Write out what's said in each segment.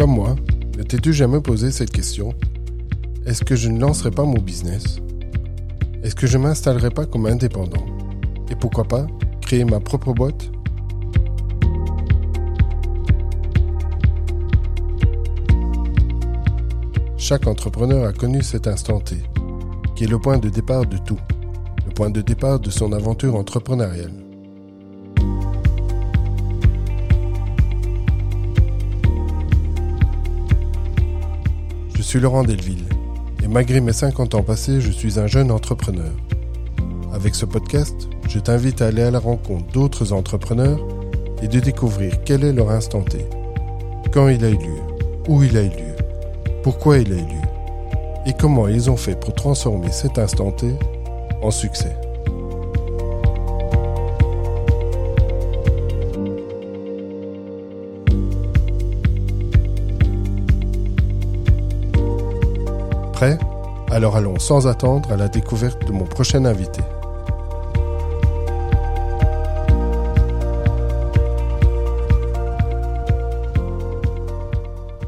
Comme moi, ne t'es-tu jamais posé cette question? Est-ce que je ne lancerai pas mon business? Est-ce que je m'installerai pas comme indépendant? Et pourquoi pas créer ma propre boîte? Chaque entrepreneur a connu cet instant T, qui est le point de départ de tout, le point de départ de son aventure entrepreneuriale. Suis Laurent Delville, et malgré mes 50 ans passés, je suis un jeune entrepreneur. Avec ce podcast, je t'invite à aller à la rencontre d'autres entrepreneurs et de découvrir quel est leur instant T, quand il a eu lieu, où il a eu lieu, pourquoi il a eu lieu, et comment ils ont fait pour transformer cet instant T en succès. Alors allons sans attendre à la découverte de mon prochain invité.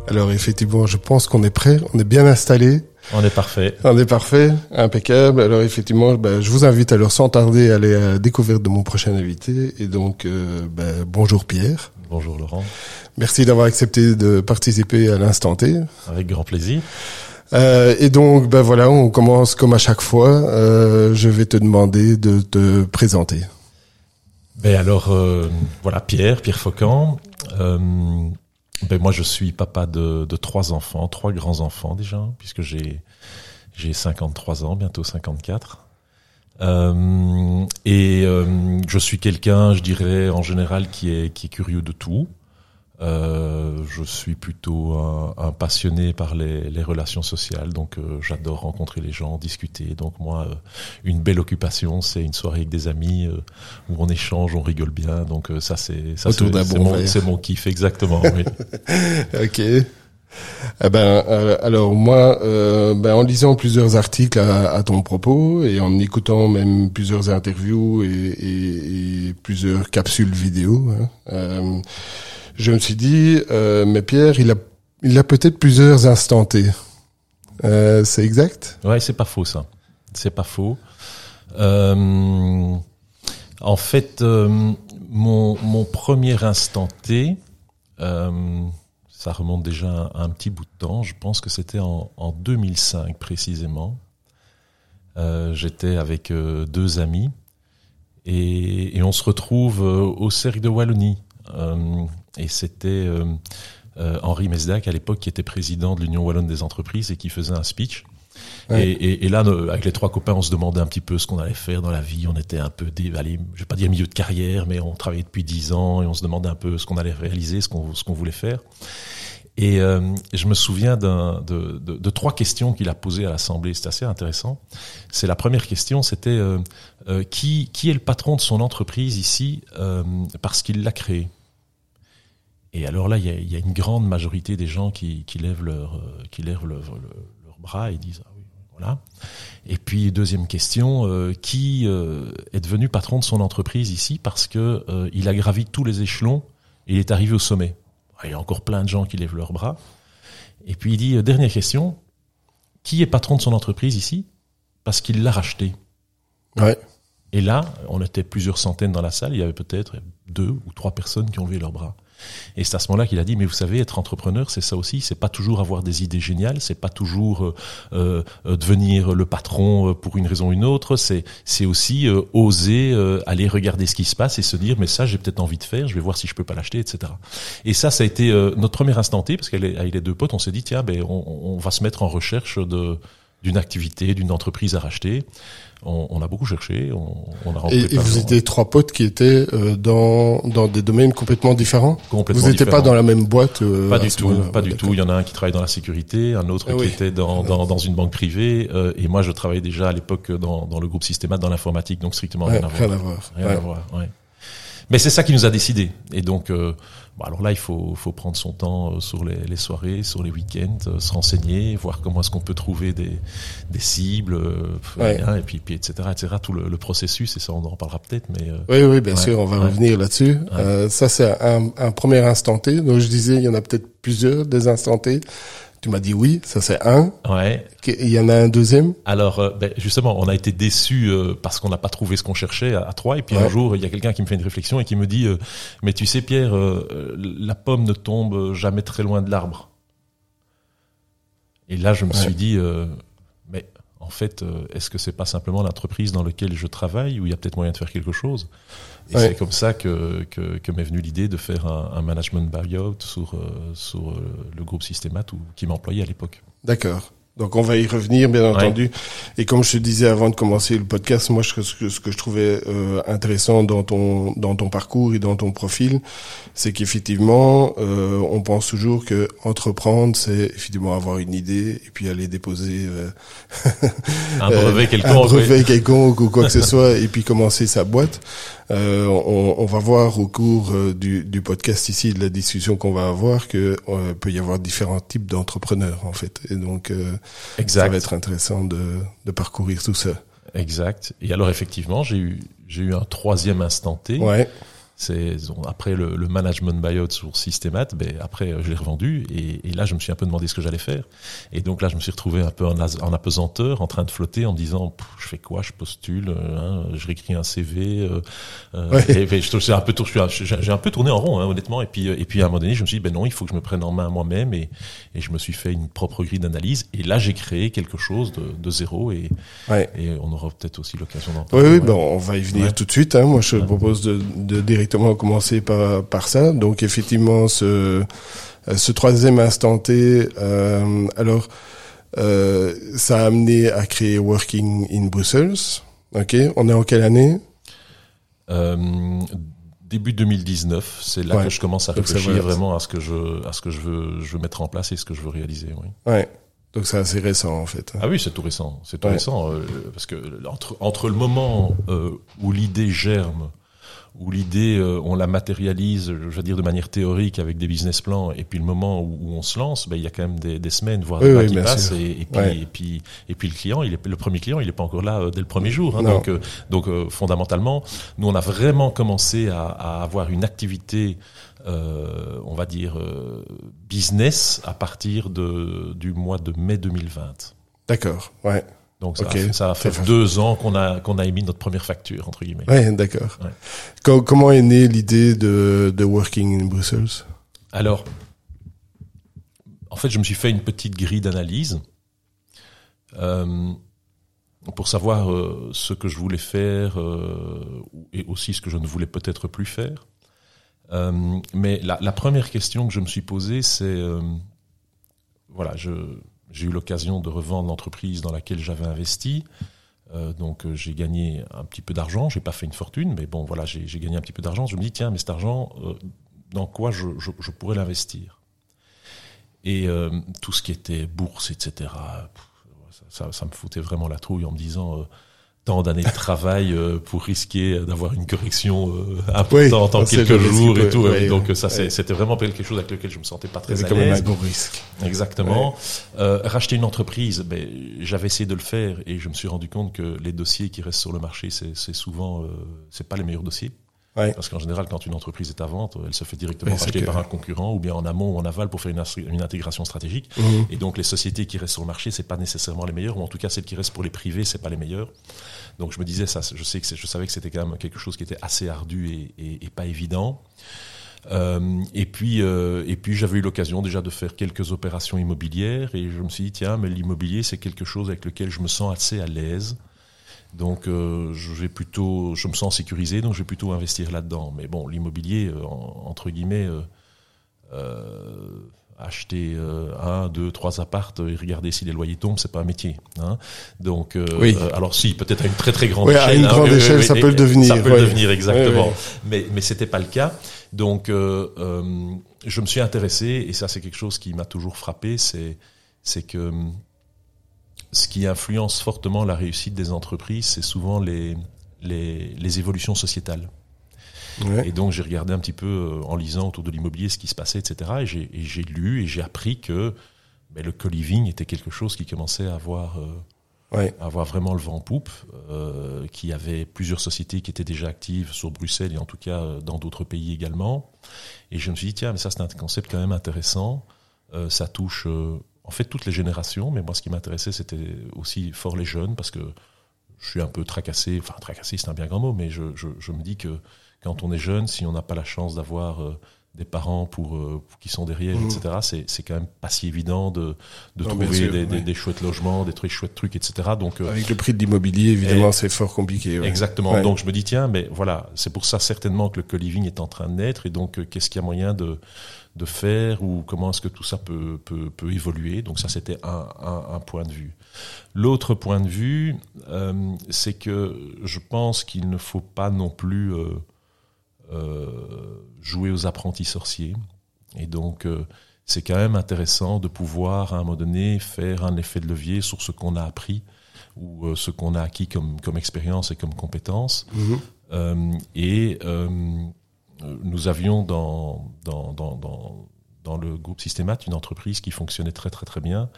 Alors effectivement, je pense qu'on est prêt, on est bien installé. On est parfait. On est parfait, impeccable. Alors effectivement, ben, je vous invite alors sans tarder à aller à la découverte de mon prochain invité. Et donc, euh, ben, bonjour Pierre. Bonjour Laurent. Merci d'avoir accepté de participer à l'instant T. Avec grand plaisir. Euh, et donc, ben voilà, on commence comme à chaque fois. Euh, je vais te demander de te présenter. Ben alors, euh, voilà, Pierre, Pierre Faucan. Euh, ben moi, je suis papa de, trois enfants, trois grands enfants déjà, puisque j'ai j'ai 53 ans, bientôt 54. Euh, et euh, je suis quelqu'un, je dirais en général, qui est qui est curieux de tout. Euh, je suis plutôt un, un passionné par les, les, relations sociales, donc euh, j'adore rencontrer les gens, discuter. Donc moi, euh, une belle occupation, c'est une soirée avec des amis euh, où on échange, on rigole bien. Donc ça, c'est ça, c'est bon mon, mon kiff exactement. oui. ok. Eh ben, euh, alors moi, euh, ben, en lisant plusieurs articles à, à, ton propos et en écoutant même plusieurs interviews et, et, et plusieurs capsules vidéo, hein, euh, je me suis dit, euh, mais Pierre, il a, il a peut-être plusieurs instants T. Euh, c'est exact? Ouais, c'est pas faux ça. C'est pas faux. Euh, en fait, euh, mon, mon premier instant T, ça remonte déjà à un, petit bout de temps. Je pense que c'était en, en, 2005 précisément. J'étais avec deux amis et, et, on se retrouve au cercle de Wallonie. Euh, et c'était euh, Henri Mesdac à l'époque qui était président de l'Union wallonne des entreprises et qui faisait un speech. Ouais. Et, et, et, là, avec les trois copains, on se demandait un petit peu ce qu'on allait faire dans la vie. On était un peu, des, allez, je vais pas dire milieu de carrière, mais on travaillait depuis dix ans et on se demandait un peu ce qu'on allait réaliser, ce qu'on ce qu'on voulait faire. Et euh, je me souviens de, de, de, trois questions qu'il a posées à l'Assemblée. C'est assez intéressant. C'est la première question, c'était euh, euh, qui, qui est le patron de son entreprise ici euh, parce qu'il l'a créée? Et alors là, il y, y, a, une grande majorité des gens qui, qui lèvent leur, qui lèvent leur, leur, leur bras et disent ah oui, voilà. Et puis deuxième question, euh, qui euh, est devenu patron de son entreprise ici parce que euh, il a gravi tous les échelons et il est arrivé au sommet. Il y a encore plein de gens qui lèvent leurs bras. Et puis il dit euh, dernière question, qui est patron de son entreprise ici parce qu'il l'a racheté? Ouais. Et là, on était plusieurs centaines dans la salle, il y avait peut-être deux ou trois personnes qui ont levé leurs bras. Et c'est à ce moment-là qu'il a dit, mais vous savez, être entrepreneur, c'est ça aussi. C'est pas toujours avoir des idées géniales, c'est pas toujours euh, euh, devenir le patron pour une raison ou une autre. C'est c'est aussi euh, oser aller regarder ce qui se passe et se dire, mais ça, j'ai peut-être envie de faire. Je vais voir si je peux pas l'acheter, etc. Et ça, ça a été euh, notre premier instant T parce qu'avec les deux potes, on s'est dit, tiens, ben on, on va se mettre en recherche de d'une activité, d'une entreprise à racheter. On, on, a beaucoup cherché, on, on a rencontré. Et, et vous étiez trois potes qui étaient euh, dans dans des domaines complètement différents. Complètement vous n'étiez pas dans la même boîte. Euh, pas du tout, pas du tout. Il y en a un qui travaille dans la sécurité, un autre ah, qui oui. était dans, dans, dans une banque privée, euh, et moi je travaillais déjà à l'époque dans, dans le groupe Systémat dans l'informatique, donc strictement ouais, rien à voir. Rien à voir. Rien ouais. Mais c'est ça qui nous a décidé. Et donc, euh, bon, alors là, il faut, faut prendre son temps euh, sur les, les soirées, sur les week-ends, euh, se renseigner, voir comment est-ce qu'on peut trouver des, des cibles, euh, Ouais. hein, et puis, puis etc., etc. Tout le, le processus, et ça, on en parlera peut-être, mais euh, Oui, oui, bien Ouais, sûr, on va ouais. revenir là-dessus. Euh, ça, c'est un, un premier instant T. Donc, je disais, il y en a peut-être plusieurs des instants T. Tu m'as dit oui, ça c'est un. ouais. Il y en a un deuxième? Alors, euh, ben, justement, on a été déçus euh, parce qu'on n'a pas trouvé ce qu'on cherchait à, à trois. Et puis Ouais. un jour, il y a quelqu'un qui me fait une réflexion et qui me dit euh, "Mais tu sais, Pierre, euh, euh, la pomme ne tombe jamais très loin de l'arbre." Et là, je me Ouais. suis dit euh, "Mais en fait, euh, est-ce que c'est pas simplement l'entreprise dans laquelle je travaille où il y a peut-être moyen de faire quelque chose? Et Ouais. c'est comme ça que, que, que m'est venue l'idée de faire un, un management buyout sur, euh, sur euh, le groupe Systemat ou, qui m'employait à l'époque. D'accord. Donc on va y revenir, bien entendu. Et comme je te disais avant de commencer le podcast, moi ce que, ce je trouvais euh, intéressant dans ton dans ton parcours et dans ton profil, c'est qu'effectivement, euh, on pense toujours que entreprendre, c'est effectivement avoir une idée et puis aller déposer euh, Un euh, brevet un quelconque. oui. brevet quelconque ou quoi que ce soit, et puis commencer sa boîte. Euh, on, on va voir au cours euh, du, du podcast ici, de la discussion qu'on va avoir, que euh, peut y avoir différents types d'entrepreneurs en fait. Et donc, euh, ça Exact. va être intéressant de, de parcourir tout ça. Exact. Et alors effectivement, j'ai eu j'ai eu un troisième instant T. Ouais, C'est après le, le management buyout sur Systemat, ben après euh, je l'ai revendu et, et là je me suis un peu demandé ce que j'allais faire. Et donc là je me suis retrouvé un peu en, en apesanteur, en train de flotter, en me disant je fais quoi, je postule, euh, hein, je réécris un CV. euh, euh, Ouais. et, ben, je, j'ai un peu j'ai un tourné en rond hein, honnêtement. Et puis et puis à un moment donné je me suis dit ben non il faut que je me prenne en main moi-même et, et je me suis fait une propre grille d'analyse. Et là j'ai créé quelque chose de, de zéro et, ouais. et on aura peut-être aussi l'occasion d'en Oui, parler. oui, ouais. bon, on va y venir tout de suite. Hein. Moi, je te propose de, de directement commencer par, par ça. Donc, effectivement, ce, ce troisième instant T, euh, alors, euh, ça a amené à créer Working in Brussels. Ok, on est en quelle année? Euh, début 2019, c'est là Ouais. que je commence à réfléchir vraiment à ce que je, à ce que je veux, je veux mettre en place et ce que je veux réaliser. Oui. Ouais. Donc, c'est assez récent, en fait. Ah oui, c'est tout récent. C'est tout Ouais. récent euh, parce que entre, entre le moment euh, où l'idée germe, où l'idée euh, on la matérialise, je veux dire de manière théorique avec des business plans, et puis le moment où, où on se lance, ben il y a quand même des, des semaines voire Oui, des mois oui, qui passent, et, et puis Ouais. et puis et puis le client, il est le premier client, il est pas encore là euh, dès le premier jour. Hein, donc euh, donc fondamentalement, nous on a vraiment commencé à, à avoir une activité euh, on va dire euh, business à partir de du mois de mai 2020. D'accord. Ouais. Donc ça, Ok. a, ça a fait deux ans qu'on a qu'on a émis notre première facture entre guillemets. Ouais, d'accord. Ouais. Comment est née l'idée de, de Working in Brussels? Alors, en fait, je me suis fait une petite grille d'analyse euh, pour savoir euh, ce que je voulais faire euh, et aussi ce que je ne voulais peut-être plus faire. Euh, mais la, la première question que je me suis posée, c'est euh, voilà, je j'ai eu l'occasion de revendre l'entreprise dans laquelle j'avais investi. Euh, donc euh, j'ai gagné un petit peu d'argent, j'ai pas fait une fortune, mais bon voilà, j'ai gagné un petit peu d'argent. Je me dis tiens, mais cet argent, euh, dans quoi je, pourrais l'investir? Et tout ce qui était bourse, etc. Ça, me foutait vraiment la trouille en me disant tant d'années de travail euh, pour risquer d'avoir une correction euh, importante en Oui, quelques jours et tout. ouais, donc ouais, ça, c'est- ouais. c'était vraiment quelque chose avec lequel je me sentais pas très à quand même un risque. Exactement. Euh, racheter une entreprise, ben, j'avais essayé de le faire et je me suis rendu compte que les dossiers qui restent sur le marché, c'est c'est souvent, euh, c'est pas les meilleurs dossiers. Ouais. Parce qu'en général, quand une entreprise est à vente, elle se fait directement que- par un concurrent ou bien en amont ou en aval pour faire une, intégration stratégique. Mhm. Et donc les sociétés qui restent sur le marché, c'est pas nécessairement les meilleures, ou en tout cas celles qui restent pour les privés, c'est pas les meilleures. Donc je me disais ça, je sais que je savais que c'était quand même quelque chose qui était assez ardu et, et- et pas évident. Euh, et puis, euh, et puis j'avais eu l'occasion déjà de faire quelques opérations immobilières et je me suis dit tiens, mais l'immobilier c'est quelque chose avec lequel je me sens assez à l'aise. Donc, euh, je vais plutôt, je me sens sécurisé, donc je vais plutôt investir là-dedans. Mais bon, l'immobilier, euh, en- entre guillemets, euh, euh, acheter euh, un, deux, trois appartes et regarder si les loyers tombent, c'est pas un métier. Hein donc, euh, Oui. alors si, peut-être à une très très grande Oui, à échelle. une hein, grande échelle, oui, ça peut le devenir, Ça peut ouais. le devenir exactement. Mais mais c'était pas le cas. Donc, je me suis intéressé et ça c'est quelque chose qui m'a toujours frappé, c'est c'est que ce qui influence fortement la réussite des entreprises, c'est souvent les, les, les évolutions sociétales. Et donc j'ai regardé un petit peu en lisant autour de l'immobilier ce qui se passait, etc. Et j'ai lu et j'ai appris que ben, le co-living était quelque chose qui commençait à avoir avoir vraiment le vent en poupe, euh, qui avait plusieurs sociétés qui étaient déjà actives sur Bruxelles et en tout cas euh, dans d'autres pays également. Et je me suis dit, tiens, mais ça c'est un concept quand même intéressant. Euh, ça touche euh, en fait toutes les générations, mais moi ce qui m'intéressait c'était aussi fort les jeunes parce que je suis un peu tracassé, enfin tracassé c'est un bien grand mot, mais je, je, me dis que quand on est jeune, si on n'a pas la chance d'avoir euh, des parents pour, euh, qui sont derrière, mmh. etc. C'est, c'est quand même pas si évident de, de non, trouver sûr, des, ouais. des, des, chouettes logements, des trucs chouettes trucs, etc. Donc euh, avec le prix de l'immobilier, évidemment, c'est fort compliqué. Ouais. Exactement. Ouais. Donc je me dis tiens, mais voilà, c'est pour ça certainement que le co-living est en train de naître. Et donc euh, qu'est-ce qu'il y a moyen de de faire ou comment est-ce que tout ça peut peut, peut évoluer? Donc ça c'était un, un, un, point de vue. L'autre point de vue, euh, c'est que je pense qu'il ne faut pas non plus euh, jouer aux apprentis sorciers. Et donc, euh, c'est quand même intéressant de pouvoir, à un moment donné, faire un effet de levier sur ce qu'on a appris ou euh, ce qu'on a acquis comme, comme expérience et comme compétence. Mmh. Euh, et euh, nous avions dans, dans, dans, dans, le groupe Systémat une entreprise qui fonctionnait très très très bien,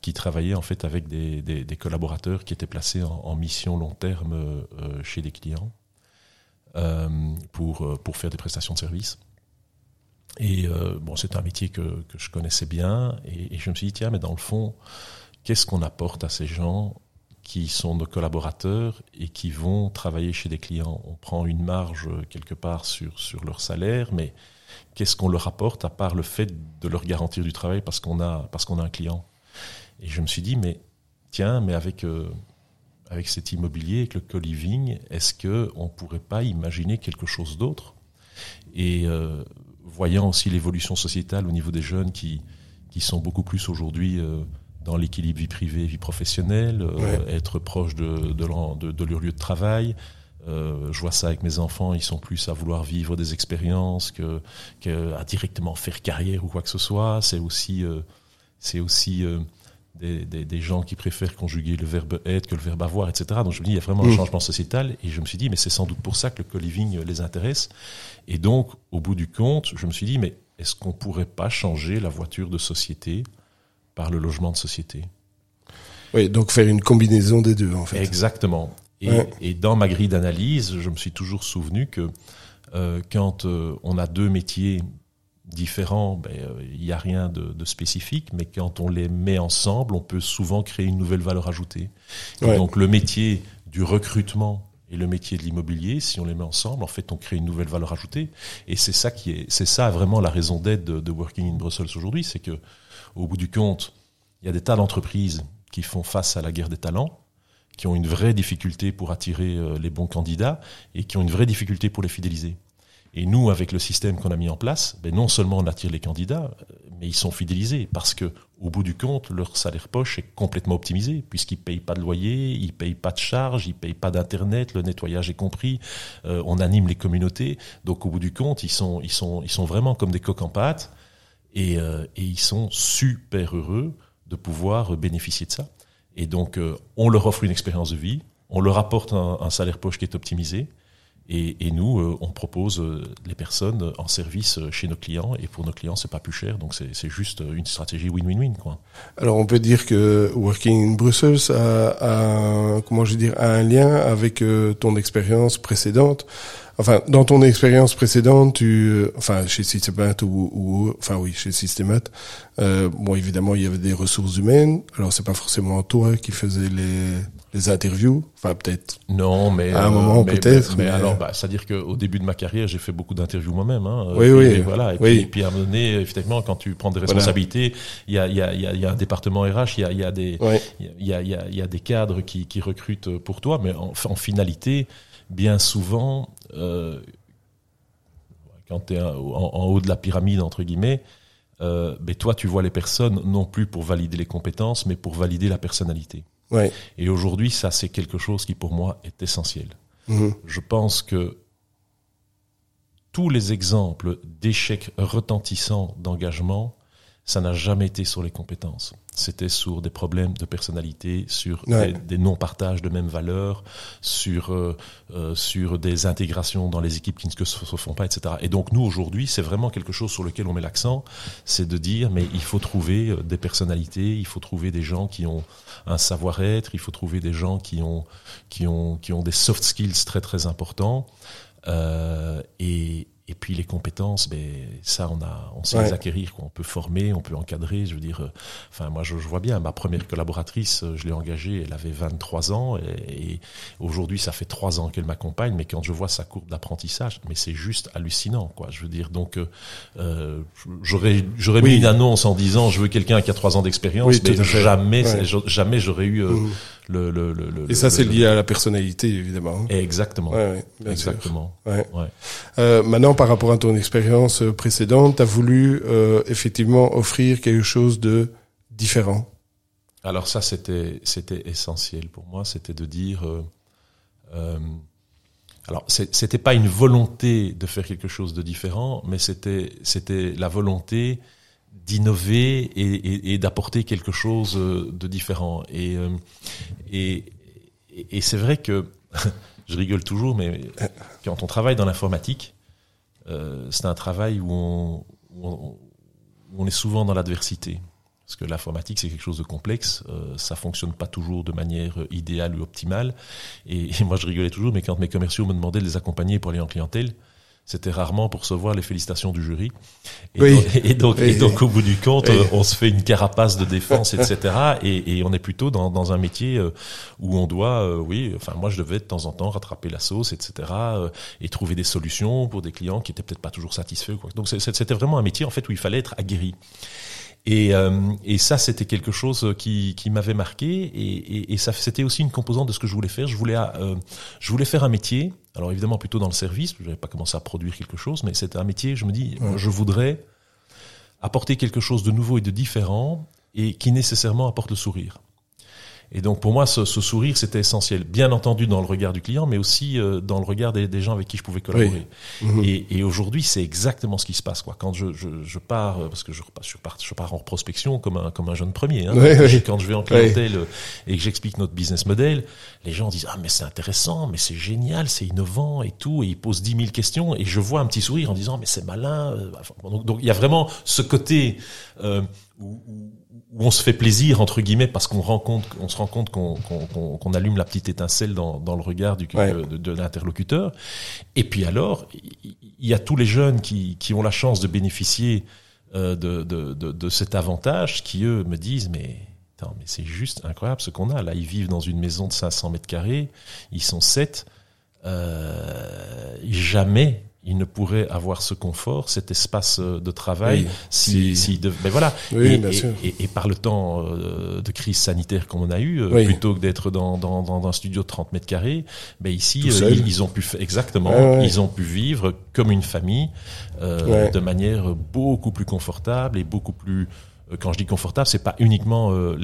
qui travaillait en fait avec des, des, des collaborateurs qui étaient placés en, en mission long terme euh, chez des clients euh, pour, euh, pour faire des prestations de services. Et euh, bon, c'est un métier que, que je connaissais bien, et, je me suis dit, tiens, mais dans le fond, qu'est-ce qu'on apporte à ces gens qui sont nos collaborateurs et qui vont travailler chez des clients? On prend une marge quelque part sur, sur leur salaire, mais qu'est-ce qu'on leur apporte à part le fait de leur garantir du travail parce qu'on a, parce a un client? Et je me suis dit, mais tiens, mais avec, euh, avec cet immobilier, avec le co-living, est-ce qu'on ne pourrait pas imaginer quelque chose d'autre? Et euh, voyant aussi l'évolution sociétale au niveau des jeunes qui, qui sont beaucoup plus aujourd'hui euh, dans l'équilibre vie privée, vie professionnelle, euh, être proche de, de, de, de, leur lieu de travail. Euh, je vois ça avec mes enfants, ils sont plus à vouloir vivre des expériences que, que à directement faire carrière ou quoi que ce soit. C'est aussi, euh, c'est aussi des, des, des, gens qui préfèrent conjuguer le verbe être que le verbe avoir, etc. Donc je me dis, il y a vraiment un mmh. changement sociétal, et je me suis dit, mais c'est sans doute pour ça que le co-living les intéresse. Et donc, au bout du compte, je me suis dit, mais est-ce qu'on pourrait pas changer la voiture de société par le logement de société? Oui, donc faire une combinaison des deux, en fait. Exactement. Et, ouais. et dans ma grille d'analyse, je me suis toujours souvenu que euh, quand euh, on a deux métiers différents, ben, il ben, n'y a rien de, de, spécifique, mais quand on les met ensemble, on peut souvent créer une nouvelle valeur ajoutée. Ouais. donc le métier du recrutement et le métier de l'immobilier, si on les met ensemble, en fait, on crée une nouvelle valeur ajoutée. Et c'est ça qui est, c'est ça vraiment la raison d'être de, de, Working in Brussels aujourd'hui, c'est que au bout du compte, il y a des tas d'entreprises qui font face à la guerre des talents, qui ont une vraie difficulté pour attirer euh, les bons candidats et qui ont une vraie difficulté pour les fidéliser. Et nous, avec le système qu'on a mis en place, ben non seulement on attire les candidats, mais ils sont fidélisés parce que, au bout du compte, leur salaire poche est complètement optimisé puisqu'ils payent pas de loyer, ils payent pas de charges, ils payent pas d'internet, le nettoyage est compris, euh, on anime les communautés. Donc, au bout du compte, ils sont, ils sont, ils sont vraiment comme des coques en pâte et, euh, et ils sont super heureux de pouvoir bénéficier de ça. Et donc, euh, on leur offre une expérience de vie, on leur apporte un, un salaire poche qui est optimisé et, et, nous, euh, on propose euh, les personnes en service euh, chez nos clients. Et pour nos clients, c'est pas plus cher. Donc, c'est juste une stratégie win-win-win. Alors, on peut dire que Working in Brussels a, a comment je veux dire, a un lien avec ton expérience précédente. Enfin, dans ton expérience précédente, tu, enfin, chez Systemat ou, ou, enfin oui, chez Systemat, euh, bon, évidemment, il y avait des ressources humaines. Alors, c'est pas forcément toi qui faisais les les interviews Enfin, peut-être. Non, mais à un moment peut-être. Mais, mais, alors, bah, c'est-à-dire qu'au début de ma carrière, j'ai fait beaucoup d'interviews moi-même. Hein, oui, et, oui. Et voilà. Et, oui. Puis, et puis à un moment donné, effectivement, quand tu prends des responsabilités, il voilà. y, a, y, a, y a un département RH, il y a, y a des, il y, a, y, a, y a des cadres qui, qui recrutent pour toi, mais en, en finalité, bien souvent, euh, quand tu es en, en, haut de la pyramide entre guillemets, euh, mais toi, tu vois les personnes non plus pour valider les compétences, mais pour valider la personnalité. Ouais. Et aujourd'hui, ça, c'est quelque chose qui, pour moi, est essentiel. Mmh. Je pense que tous les exemples d'échecs retentissants d'engagement ça n'a jamais été sur les compétences. C'était sur des problèmes de personnalité, sur des, non-partages de mêmes valeurs, sur euh, euh, sur des intégrations dans les équipes qui ne se, font pas, etc. Et donc nous aujourd'hui, c'est vraiment quelque chose sur lequel on met l'accent, c'est de dire mais il faut trouver euh, des personnalités, il faut trouver des gens qui ont un savoir-être, il faut trouver des gens qui ont qui ont qui ont des soft skills très très importants. Euh, et, et puis les compétences, ben ça on a, on sait les acquérir, On peut former, on peut encadrer. Je veux dire, euh, enfin moi je, vois bien ma première collaboratrice, euh, je l'ai engagée, elle avait 23 ans et, aujourd'hui ça fait trois ans qu'elle m'accompagne. Mais quand je vois sa courbe d'apprentissage, mais c'est juste hallucinant, quoi. Je veux dire, donc euh, euh j'aurais j'aurais mis une annonce en disant je veux quelqu'un qui a trois ans d'expérience, mais jamais jamais j'aurais eu mmh. Le, le, le, Et ça c'est lié à la personnalité évidemment. Hein. Exactement. Exactement. Euh, maintenant par rapport à ton expérience euh, précédente, tu as voulu euh, effectivement offrir quelque chose de différent. Alors ça, c'était c'était essentiel pour moi, c'était de dire. Euh, euh, alors c'était pas une volonté de faire quelque chose de différent, mais c'était c'était la volonté d'innover et, d'apporter quelque chose de différent. Et et, et c'est vrai que je rigole toujours, mais quand on travaille dans l'informatique, euh, c'est un travail où on, où on, est souvent dans l'adversité. Parce que l'informatique, c'est quelque chose de complexe, euh, ça fonctionne pas toujours de manière idéale ou optimale. Et, et, moi, je rigolais toujours, mais quand mes commerciaux me demandaient de les accompagner pour aller en clientèle, c'était rarement pour recevoir les félicitations du jury. Et, donc, et, donc, au bout du compte, on se fait une carapace de défense, etc. Et, on est plutôt dans, dans un métier euh, où on doit, euh, oui, enfin moi je devais de temps en temps rattraper la sauce, etc. Euh, et trouver des solutions pour des clients qui étaient peut-être pas toujours satisfaits. Quoi. Donc c'était vraiment un métier en fait où il fallait être aguerri. Et, euh, et ça, c'était quelque chose qui, qui m'avait marqué. Et, et, et ça, c'était aussi une composante de ce que je voulais faire. Je voulais, euh, je voulais faire un métier. Alors évidemment plutôt dans le service. Je n'avais pas commencé à produire quelque chose, mais c'était un métier. Je me dis, je voudrais apporter quelque chose de nouveau et de différent et qui nécessairement apporte le sourire. Et donc pour moi, ce, ce sourire, c'était essentiel. Bien entendu dans le regard du client, mais aussi euh, dans le regard des, des, gens avec qui je pouvais collaborer. Mhm. Et, et aujourd'hui, c'est exactement ce qui se passe. Quoi. Quand je, je, je pars, euh, parce que je, je, pars, je pars en prospection comme un, comme un jeune premier. Hein. Quand je vais en clientèle euh, et que j'explique notre business model, les gens disent ah mais c'est intéressant, mais c'est génial, c'est innovant et tout, et ils posent dix mille questions et je vois un petit sourire en disant mais c'est malin. donc, donc il y a vraiment ce côté euh, où, où où on se fait plaisir entre guillemets parce qu'on rend compte, on se rend compte qu'on allume la petite étincelle dans, dans le regard du, de, de l'interlocuteur. Et puis alors, il y a tous les jeunes qui, qui ont la chance de bénéficier euh, de, de, de, de, cet avantage, qui eux me disent mais attends, mais c'est juste incroyable ce qu'on a là. Ils vivent dans une maison de 500 mètres carrés, ils sont sept. Euh, jamais il ne pourrait avoir ce confort, cet espace euh, de travail, si, si, de, ben voilà. Oui, et, bien sûr. Et, et, par le temps euh, de crise sanitaire qu'on a eu, euh, plutôt que d'être dans, dans, dans, un studio de 30 mètres carrés, ben ici ils, ils, ont pu exactement, ils ont pu vivre comme une famille de manière beaucoup plus confortable et beaucoup plus euh, quand je dis confortable, c'est pas uniquement euh,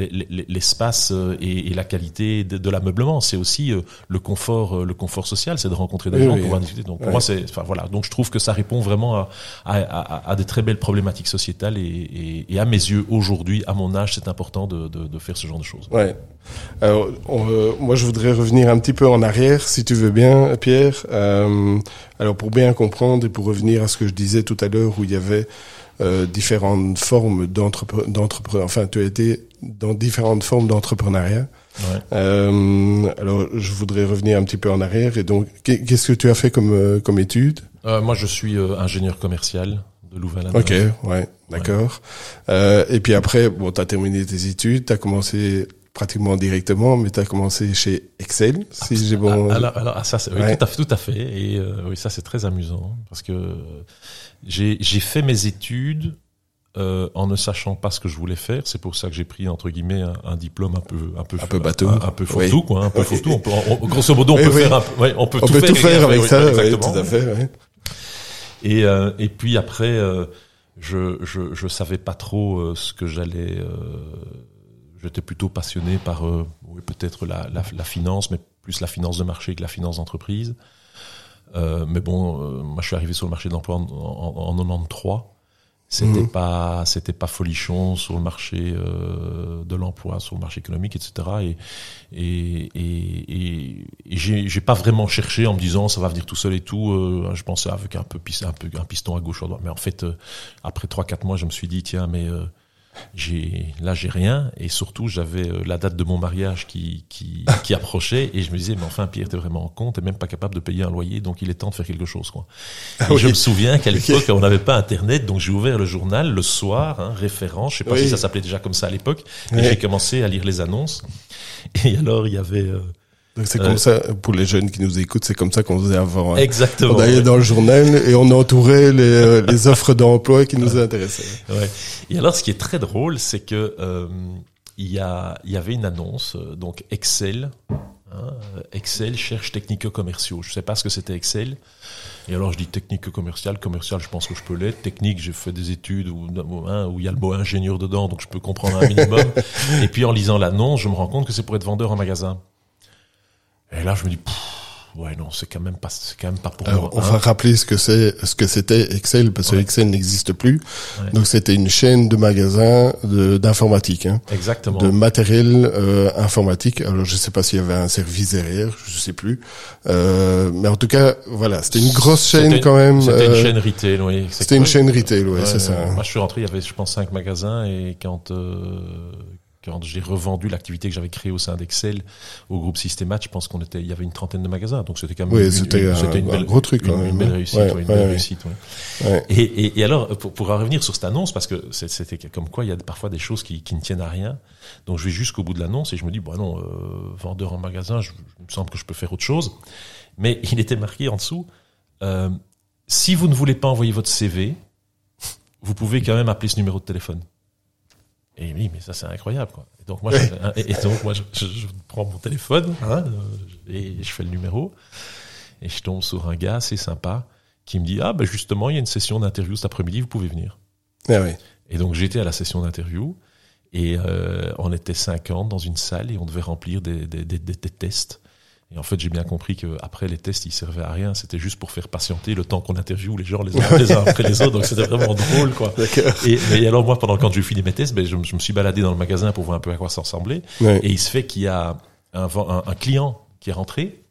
l'espace euh, et, la qualité de, l'ameublement, c'est aussi le confort, le confort social, c'est de rencontrer des gens pour pouvoir discuter. Donc pour moi, c'est, enfin voilà. Donc je trouve que ça répond vraiment à, à, à, des très belles problématiques sociétales et, et, à mes yeux aujourd'hui, à mon âge, c'est important de, de, de, faire ce genre de choses. Ouais. Alors moi, je voudrais revenir un petit peu en arrière, si tu veux bien, Pierre. Euh, alors pour bien comprendre et pour revenir à ce que je disais tout à l'heure, où il y avait euh, différentes formes d'entrepreneur. Enfin, tu as été dans différentes formes d'entrepreneuriat. Ouais. Euh, alors, je voudrais revenir un petit peu en arrière. Et donc, qu'est-ce que tu as fait comme euh, comme étude? Euh, Moi, je suis ingénieur commercial de louvain Ok, ouais, d'accord. Ouais. et puis après, bon, tu as terminé tes études, tu as commencé pratiquement directement, mais tu as commencé chez Excel, si j'ai bon. Ah, alors, alors ah, ça, oui, tout à fait, tout à fait. Et oui, ça c'est très amusant parce que j'ai fait mes études euh, en ne sachant pas ce que je voulais faire. C'est pour ça que j'ai pris entre guillemets un, un, diplôme un peu un peu un peu bateau, un, un peu fourre-tout quoi, un peu. On peut, on, grosso modo, on peut faire un, ouais, on peut on tout peut faire, tout faire avec ça, ouais, tout à fait. Ouais. Et euh, et puis après, euh, je, je je savais pas trop euh, ce que j'allais. Euh, j'étais plutôt passionné par oui, peut-être la, la, la finance, mais plus la finance de marché que la finance d'entreprise. Euh, mais bon, euh, moi je suis arrivé sur le marché de l'emploi en, en, en, 93 C'était Mhm. pas, c'était pas folichon sur le marché euh, de l'emploi, sur le marché économique, etc. Et et et, et, et j'ai pas vraiment cherché en me disant ça va venir tout seul et tout. Euh, je pensais avec un peu un peu un piston à gauche ou à droite. Mais en fait, euh, après trois quatre mois, je me suis dit tiens mais euh, j'ai là j'ai rien. Et surtout j'avais euh, la date de mon mariage qui qui qui approchait. Et je me disais mais enfin Pierre t'es vraiment en compte t'es même pas capable de payer un loyer. Donc il est temps de faire quelque chose quoi. Ah Et oui. je me souviens qu'à l'époque on n'avait pas internet. Donc j'ai ouvert le journal le soir hein, référent. Je sais pas Oui. si ça s'appelait déjà comme ça à l'époque. Et j'ai commencé à lire les annonces. Et alors il y avait euh, Donc c'est Euh, comme ça, pour les jeunes qui nous écoutent, c'est comme ça qu'on faisait avant. hein. exactement On allait dans le journal et on entourait les, euh, les offres d'emploi qui nous intéressaient. Ouais. Et alors, ce qui est très drôle, c'est que euh, il y a, il y avait une annonce, euh, donc Excel. hein, euh, Excel cherche technico-commerciaux. Je sais pas ce que c'était Excel. Et alors, je dis technico-commercial, commercial, je pense que je peux l'être. Technique, j'ai fait des études où, hein, où il y a le mot ingénieur dedans, donc je peux comprendre un minimum. Et puis, en lisant l'annonce, je me rends compte que c'est pour être vendeur en magasin. Et là, je me dis, ouais, non, c'est quand même pas, c'est quand même pas pour Alors, moi. on hein. va rappeler ce que c'est, ce que c'était Excel, parce que Ouais. Excel n'existe plus. Ouais. Donc c'était une chaîne de magasins d'informatique, hein, Exactement. de matériel euh, informatique. Alors je sais pas s'il y avait un service derrière, je sais plus. Euh, mais en tout cas, voilà, c'était une grosse chaîne quand même. C'était une euh, chaîne retail, oui. C'était une chaîne retail, Ouais, c'est ça. Moi, je suis rentré, il y avait, je pense, cinq magasins et quand euh, quand j'ai revendu l'activité que j'avais créée au sein d'Excel au groupe Systémat, je pense qu'on était, il y avait une trentaine de magasins, donc c'était quand même Oui, une, c'était une- un- une un belle, gros truc, une, même, une belle hein. réussite, Ouais, ouais, une belle ouais. réussite. Et, et, et alors, pour, pour en revenir sur cette annonce, parce que c'était comme quoi il y a parfois des choses qui, qui ne tiennent à rien. Donc je vais jusqu'au bout de l'annonce et je me dis, bon non, euh, vendeur en magasin, je, il me semble que je peux faire autre chose. Mais il était marqué en dessous, euh, si vous ne voulez pas envoyer votre CV, vous pouvez quand même appeler ce numéro de téléphone. Et oui, mais ça c'est incroyable quoi. Et donc moi, je, et, et donc moi, je, je- je prends mon téléphone hein, euh, et je fais le numéro et je tombe sur un gars assez sympa qui me dit ah ben justement il y a une session d'interview cet après-midi, vous pouvez venir. Ah. Et donc j'étais à la session d'interview et euh, on était 50 dans une salle et on devait remplir des, des- des tests. Et en fait, j'ai bien compris que après les tests, ils servaient à rien. C'était juste pour faire patienter le temps qu'on interviewe les gens les uns, les uns après les autres. Donc c'était vraiment drôle, quoi. Et, mais alors moi, pendant quand j'ai fini mes tests, ben, je, me- je me suis baladé dans le magasin pour voir un peu à quoi ça ressemblait. Ouais. Et il se fait qu'il y a un, un, un client qui est rentré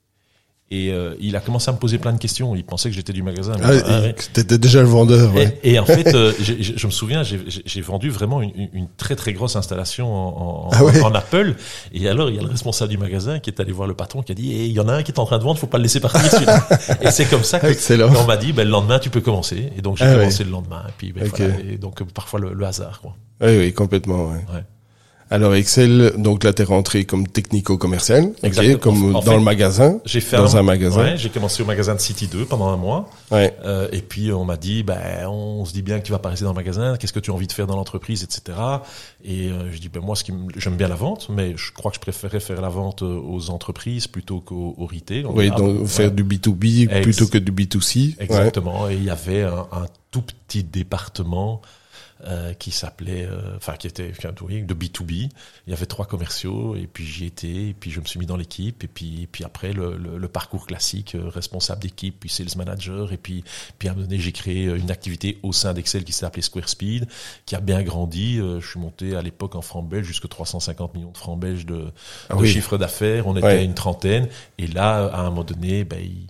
et euh, il a commencé à me poser plein de questions. Il pensait que j'étais du magasin. Ah, ah, ouais. T'étais déjà le vendeur, ouais. Et, et en fait, euh, je me souviens, j'ai- vendu vraiment une, une- très très grosse installation en, en, Ah ouais en Apple. Et alors, il y a le responsable du magasin qui est allé voir le patron qui a dit, Eh, il y en a un qui est en train de vendre, faut pas le laisser partir. et c'est comme ça que Excellent. on m'a dit, ben, le lendemain, tu peux commencer. Et donc, j'ai Ah ouais. commencé le lendemain. Et puis, ben, Ok. voilà. Et donc, parfois, le, le hasard, quoi. Oui, oui, complètement, ouais. Alors Excel, donc là t'es rentré comme technico-commercial, ok, Exactement. comme En dans fait, le magasin, J'ai fait dans un magasin. Ouais, j'ai commencé au magasin de City 2 pendant un mois. Ouais. Euh, et puis on m'a dit, ben, on se dit bien que tu vas pas rester dans le magasin. Qu'est-ce que tu as envie de faire dans l'entreprise, etc. Et euh, je dis, ben moi, ce qui me- j'aime bien la vente, mais je crois que je préférais faire la vente euh, aux entreprises plutôt qu'au au retail. On Oui, dit, ah, donc ouais. faire du B2B Ex- plutôt que du B2C. Ouais. Exactement. Et il y avait un, un tout petit département euh, qui s'appelait, euh, enfin qui était enfin, oui, de B2B. Il y avait trois commerciaux et puis j'y étais et puis je me suis mis dans l'équipe et puis et puis après le, le, le parcours classique, euh, responsable d'équipe, puis sales manager et puis puis à un moment donné j'ai créé une activité au sein d'Excel qui s'est appelée Square Speed, qui a bien grandi. Euh, je suis monté à l'époque en francs belges jusqu'à 350 millions de francs belges de, Ah de chiffre d'affaires. On était Ouais. à une trentaine et là à un moment donné, ben il-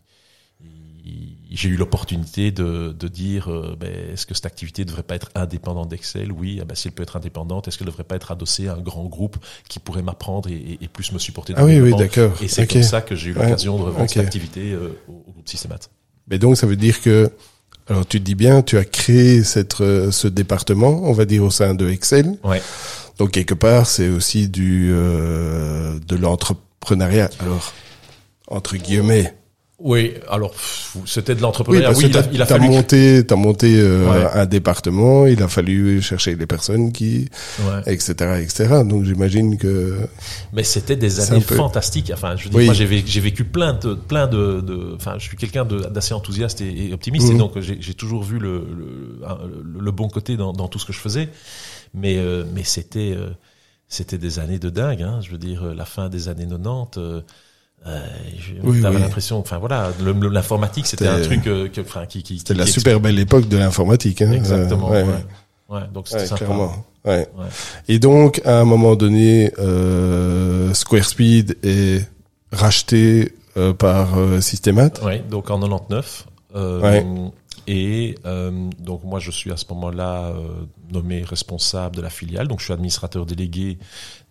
il- j'ai eu l'opportunité de, de dire euh, ben, est-ce que cette activité ne devrait pas être indépendante d'Excel? Oui, ben, si elle peut être indépendante, est-ce qu'elle ne devrait pas être adossée à un grand groupe qui pourrait m'apprendre et, et- et plus me supporter dans Ah oui, oui, d'accord. Et c'est Ok. comme ça que j'ai eu l'occasion de revendre Ok. cette activité euh, au, groupe Systémat. Mais donc ça veut dire que, alors tu te dis bien, tu as créé cette, euh, ce département, on va dire au sein de Excel. Ouais. Donc quelque part c'est aussi du euh, de l'entrepreneuriat. Alors entre guillemets. Oui, alors c'était de Oui, l'entrepreneuriat. Oui, que il a, il a fallu. monté, t'as monté euh, Ouais. un département. Il a fallu chercher les personnes qui, Ouais. etc., etc. Donc j'imagine que Mais c'était des années peu- fantastiques. Enfin, je dire, Oui. moi, j'ai vécu, plein de, plein de, de- enfin, je suis quelqu'un d'assez enthousiaste et, et optimiste, Mhm. et donc j'ai j'ai toujours vu le, le- le bon côté dans, dans tout ce que je faisais. Mais, euh, mais c'était, euh, c'était des années de dingue. Hein, je veux dire, euh, la fin des années 90. Euh, Oui, t'avais oui. l'impression, enfin voilà, l'informatique c'était un truc euh, que, enfin, qui, qui, C'était la super belle époque de l'informatique. Hein. Exactement. Euh, ouais, ouais, ouais. donc c'était ouais, sympa. clairement. Ouais. Ouais. Et donc, à un moment donné, euh, SquareSpeed est racheté euh, par euh, Systemat. Ouais, donc en 99. Euh, Ouais. Et euh, donc moi je suis à ce moment-là euh, nommé responsable de la filiale, donc je suis administrateur délégué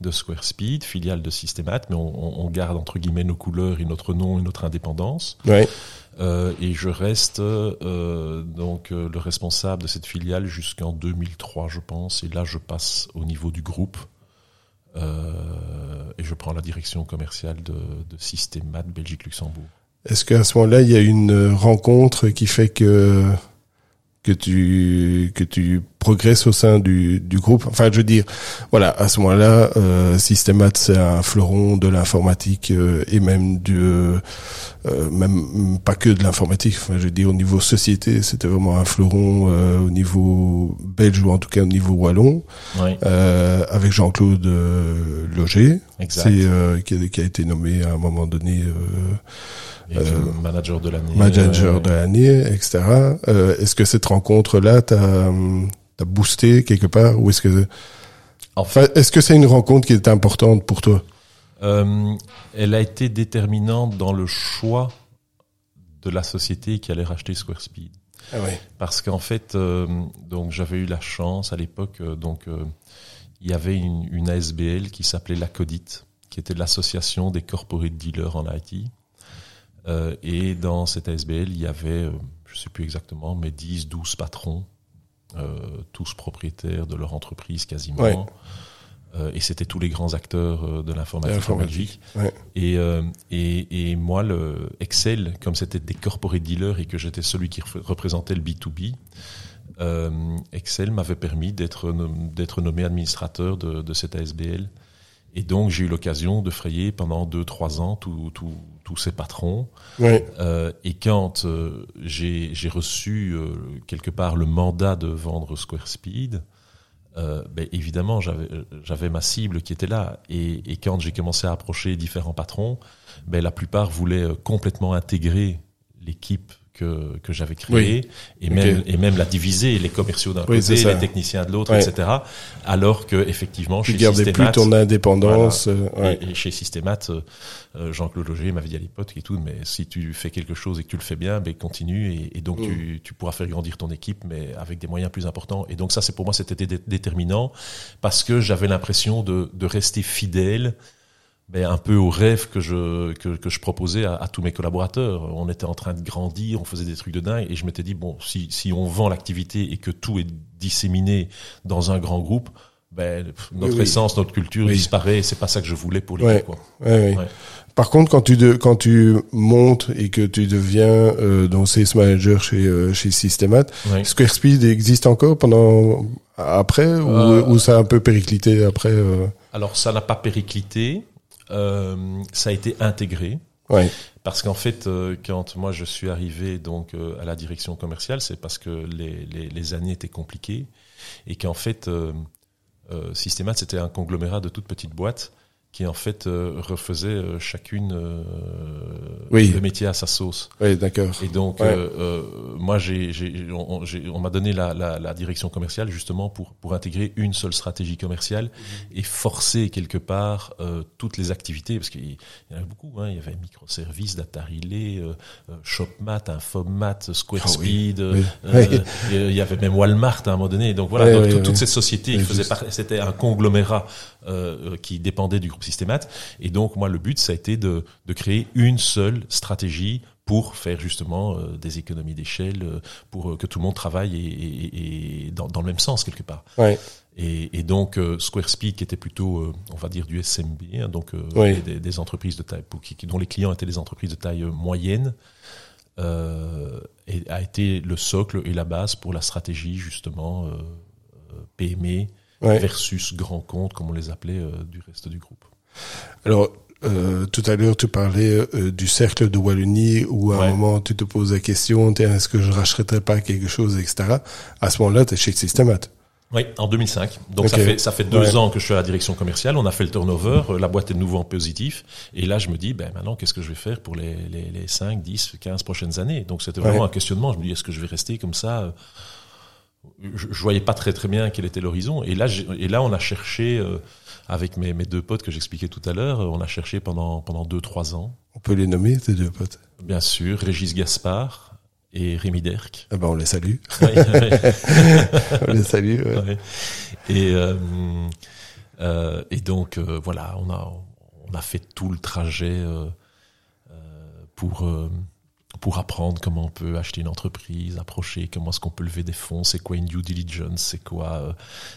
de SquareSpeed, filiale de Systemat, mais on, on- on garde entre guillemets nos couleurs et notre nom et notre indépendance. Ouais. Euh, et je reste euh, donc euh, le responsable de cette filiale jusqu'en 2003, je pense. Et là, je passe au niveau du groupe euh, et je prends la direction commerciale de, de Systemat Belgique-Luxembourg. Est-ce qu'à ce moment-là, il y a une rencontre qui fait que que tu que tu progresses au sein du, du groupe Enfin, je veux dire, voilà, à ce moment-là, euh, Systemat c'est un fleuron de l'informatique euh, et même du euh, même pas que de l'informatique. Enfin, je veux dire, au niveau société, c'était vraiment un fleuron euh, au niveau belge ou en tout cas au niveau wallon, Oui, euh, avec Jean-Claude euh, Loger, c'est euh, qui, a, qui a été nommé à un moment donné. Euh, Et euh, manager de l'année. manager euh, de l'année, etc. Euh, est-ce que cette rencontre-là t'a hum, t'a boosté quelque part ou est-ce que En fait, enfin, est-ce que c'est une rencontre qui est importante pour toi? Euh, elle a été déterminante dans le choix de la société qui allait racheter SquareSpeed. Ah oui. parce qu'en fait, euh, donc j'avais eu la chance à l'époque, euh, donc il y avait une, une ASBL qui s'appelait la CODIT, qui était l'association des corporate dealers en IT. Et dans cette ASBL, il y avait, je sais plus exactement, mais 10, 12 patrons, tous propriétaires de leur entreprise quasiment. Ouais. Euh, et c'était tous les grands acteurs euh, de l'informatique en L'informatique, Belgique. ouais. Et, euh, et, et moi, le Excel, comme c'était des corporate dealers et que j'étais celui qui représentait le B2B, euh, Excel m'avait permis d'être nommé administrateur de, de cette ASBL. Et donc, j'ai eu l'occasion de frayer pendant deux, trois ans tous ces patrons. Ouais. Euh, et quand euh, j'ai j'ai reçu euh, quelque part le mandat de vendre SquareSpeed, euh, ben, évidemment j'avais j'avais ma cible qui était là. Et, et quand j'ai commencé à approcher différents patrons, ben, la plupart voulaient euh, complètement intégrer l'équipe que, que j'avais créée et même et même la diviser, les commerciaux d'un Oui, côté, les techniciens de l'autre, Ouais. etc. Alors que effectivement Tu chez gardais Systemat, plus ton indépendance. euh, ouais. et, et chez Systemat, euh, euh, Jean-Claude Loger m'avait dit à l'époque et tout, mais si tu fais quelque chose et que tu le fais bien, ben continue et, et donc Mm. tu, tu pourras faire grandir ton équipe, mais avec des moyens plus importants. Et donc ça, c'est pour moi, c'était dé- déterminant parce que j'avais l'impression de, de rester fidèle. Ben, un peu au rêve que je que, que je proposais à, à tous mes collaborateurs. On était en train de grandir, on faisait des trucs de dingue, et je m'étais dit bon, si si on vend l'activité et que tout est disséminé dans un grand groupe, ben notre Oui, oui. essence, notre culture Oui. disparaît. et C'est pas ça que je voulais pour Ouais. l'équipe. quoi. Ouais, ouais. Ouais. Par contre, quand tu de, quand tu montes et que tu deviens euh, donc sales manager chez euh, chez Systemat. SquareSpeed existe encore pendant après ou, Euh, ou ça a un peu périclité après euh, Alors ça n'a pas périclité, euh, ça a été intégré. Ouais. Parce qu'en fait, euh, quand moi je suis arrivé donc euh, à la direction commerciale, c'est parce que les, les, les années étaient compliquées et qu'en fait, euh, euh, Systemat c'était un conglomérat de toutes petites boîtes qui en fait euh, refaisaient euh, chacune euh, Oui. le métier à sa sauce. Ouais, d'accord. Et donc, Ouais. euh, euh, moi, j'ai, j'ai, on, on- j'ai- on m'a donné la, la, la direction commerciale justement pour pour intégrer une seule stratégie commerciale et forcer quelque part euh, toutes les activités parce qu'il y en avait beaucoup. Hein, il y avait microservices, data relay, Shopmat, Infomat, SquareSpeed. Ah oui. Oui. euh, Il y avait même Walmart à un moment donné. Donc voilà, donc, toutes ces sociétés faisaient c'était un conglomérat euh, euh, qui dépendait du groupe Systemat. Et donc moi, le but, ça a été de, de créer une seule stratégie pour faire justement euh, des économies d'échelle, euh, pour euh, que tout le monde travaille et, et- et dans, dans le même sens quelque part. Ouais. Et, et donc SquareSpeed, qui était plutôt, on va dire, du SMB, hein, donc des, des entreprises de taille, qui, dont les clients étaient des entreprises de taille moyenne, et a été le socle et la base pour la stratégie justement PME Ouais. versus grand compte, comme on les appelait euh, du reste du groupe. Alors, euh, tout à l'heure, tu parlais euh, du cercle de Wallonie où à Ouais. un moment, tu te poses la question, est-ce que je rachèterais pas quelque chose, etc. À ce moment-là, tu es chez Systemat. Oui, en 2005. Donc ça fait ça fait deux Ouais. ans que je suis à la direction commerciale. On a fait le turnover, la boîte est de nouveau en positif. Et là, je me dis, ben maintenant, qu'est-ce que je vais faire pour les, les, les 5, 10, 15 prochaines années? Donc c'était vraiment Ouais. un questionnement. Je me dis, est-ce que je vais rester comme ça je, je voyais pas très très bien quel était l'horizon. Et là, et là, on a cherché euh, avec mes, mes deux potes que j'expliquais tout à l'heure. On a cherché pendant pendant deux trois ans, On peut les nommer, tes deux potes? bien sûr, Régis Gaspard et Rémi Derck. Ah ben, on les salue. Ouais, ouais. on les salue, ouais. Et, euh, euh, et donc euh, voilà, on a on a fait tout le trajet euh, euh, pour euh, pour apprendre comment on peut acheter une entreprise, approcher comment est-ce qu'on peut lever des fonds, c'est quoi une due diligence, c'est quoi euh,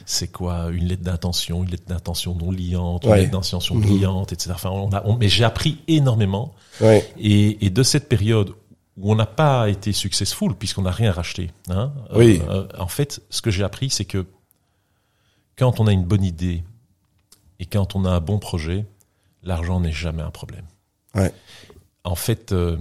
c'est quoi une lettre d'intention, une lettre d'intention non liante, une lettre d'intention Mhm. liante, etc. Enfin, on a, on- mais j'ai appris énormément. Ouais. Et, et de cette période où on n'a pas été successful puisqu'on n'a rien racheté, hein, Oui. euh, en fait, ce que j'ai appris, c'est que quand on a une bonne idée et quand on a un bon projet, l'argent n'est jamais un problème. Ouais. En fait, euh,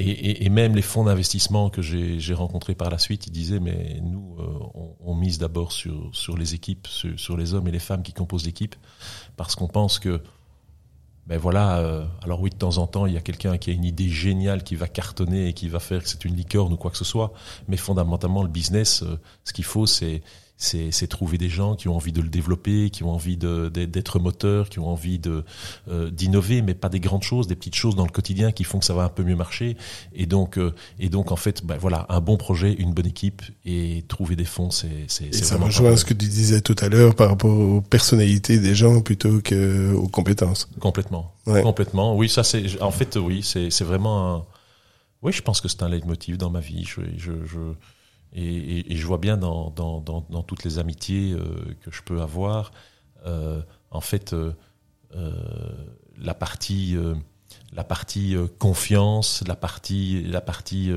et, même les fonds d'investissement que j'ai rencontrés par la suite, ils disaient mais nous, euh, on, mise d'abord sur sur les équipes, sur, sur les hommes et les femmes qui composent l'équipe, parce qu'on pense que ben voilà, euh, alors oui, de temps en temps, il y a quelqu'un qui a une idée géniale qui va cartonner et qui va faire que c'est une licorne ou quoi que ce soit. Mais fondamentalement, le business, euh, ce qu'il faut, c'est c'est c'est trouver des gens qui ont envie de le développer, qui ont envie d'être moteurs, qui ont envie de euh, d'innover, mais pas des grandes choses, des petites choses dans le quotidien qui font que ça va un peu mieux marcher. Et donc euh, et donc en fait, ben voilà, un bon projet, une bonne équipe et trouver des fonds, c'est c'est ça rejoint ce que tu disais tout à l'heure par rapport aux personnalités des gens plutôt qu'aux compétences. Complètement. Ouais. Complètement. Oui, ça c'est. En fait, oui, c'est c'est vraiment un. Oui, je pense que c'est un leitmotiv dans ma vie. Je, je, je et, je vois bien dans toutes les amitiés euh, que je peux avoir, euh, en fait, euh, la partie la partie confiance, la partie la partie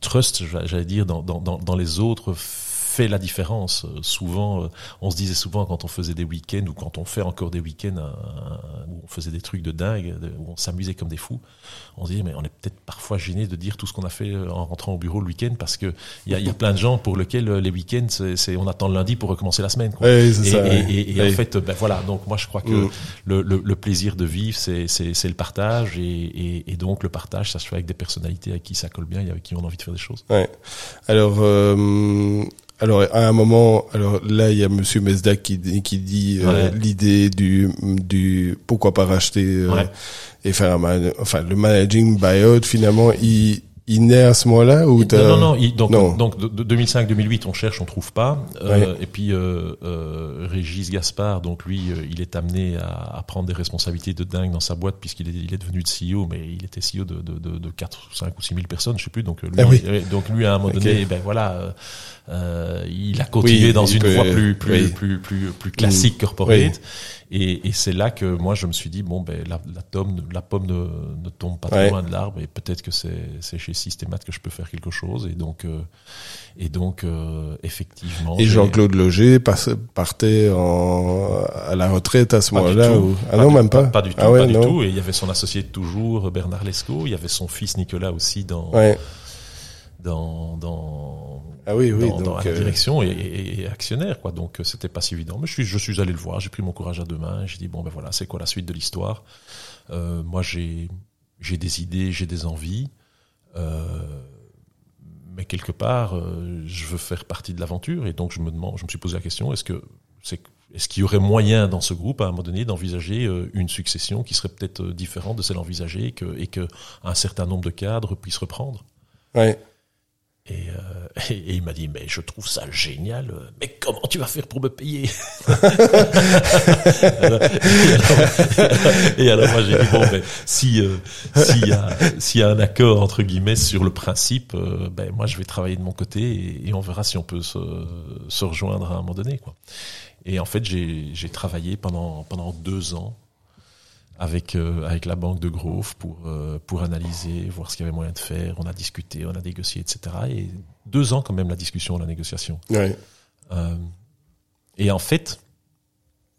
trust, j'allais dire, dans les autres fait la différence. Euh, Souvent, euh, on se disait souvent quand on faisait des week-ends ou quand on fait encore des week-ends où on faisait des trucs de dingue, où on s'amusait comme des fous, on se disait mais on est peut-être parfois gêné de dire tout ce qu'on a fait euh, en rentrant au bureau le week-end parce que il y a, y a plein de gens pour lesquels les week-ends c'est on attend le lundi pour recommencer la semaine. Quoi. Et, ça. et- et- et en fait, ben voilà. Donc moi, je crois que Mm. le, le, le plaisir de vivre, c'est c'est c'est le partage, et, donc le partage, ça se fait avec des personnalités avec qui ça colle bien et avec qui on a envie de faire des choses. Ouais. Alors, euh, alors à un moment, alors là, il y a Monsieur Mesdac qui, dit- qui dit euh, l'idée du du pourquoi pas racheter euh, Ouais. et faire un man- enfin le managing buyout finalement il il naît à ce moment-là ou Non, non, non. il- donc, Non. donc de, de 2005-2008, on cherche, on trouve pas. Euh. Et puis euh, euh, Régis Gaspard, donc lui, euh, il est amené à, à prendre des responsabilités de dingue dans sa boîte puisqu'il est, il est devenu de CEO, mais il était CEO de, de, de, de 4, 5 ou 6 000 personnes, je sais plus. Donc lui, Ah oui. donc lui à un moment donné, ben voilà, il a continué Oui, dans une peut- voie plus plus, oui. plus plus plus classique corporate. Oui. Et, et c'est là que moi je me suis dit bon ben la, la, tome, la pomme ne, ne tombe pas trop loin de l'arbre et peut-être que c'est c'est chez Systémat que je peux faire quelque chose. Et donc euh, et donc euh, effectivement et Jean-Claude Loger partait en, à la retraite à ce moment-là ou... ah Pas non du- même pas. pas, du tout ah ouais, pas du tout. Et il y avait son associé de toujours Bernard Lescaut. Il y avait son fils Nicolas aussi dans ouais dans dans ah oui oui dans, dans donc la euh, direction et, et- et actionnaire quoi. Donc euh, c'était pas si évident. Mais je suis je suis allé le voir j'ai pris mon courage à deux mains j'ai dit bon ben voilà c'est quoi la suite de l'histoire? Euh, moi j'ai j'ai des idées j'ai des envies euh, mais quelque part euh, je veux faire partie de l'aventure et donc je me demande je me suis posé la question est-ce que c'est est-ce qu'il y aurait moyen dans ce groupe à un moment donné d'envisager euh, une succession qui serait peut-être différente de celle envisagée et que, et que un certain nombre de cadres puissent reprendre? Ouais et, euh, et, il m'a dit, mais je trouve ça génial, mais comment tu vas faire pour me payer et, alors, moi j'ai dit, bon, ben, si euh, s'il y, a, s'il y a un accord, entre guillemets, sur le principe, euh, ben, moi je vais travailler de mon côté et, on verra si on peut se, se rejoindre à un moment donné. Quoi. Et en fait, j'ai travaillé pendant, pendant deux ans avec euh, avec la banque de Grove pour euh, pour analyser, voir ce qu'il y avait moyen de faire. On a discuté, on a négocié, etc. Et deux ans quand même la discussion, la négociation. ouais Euh, et en fait,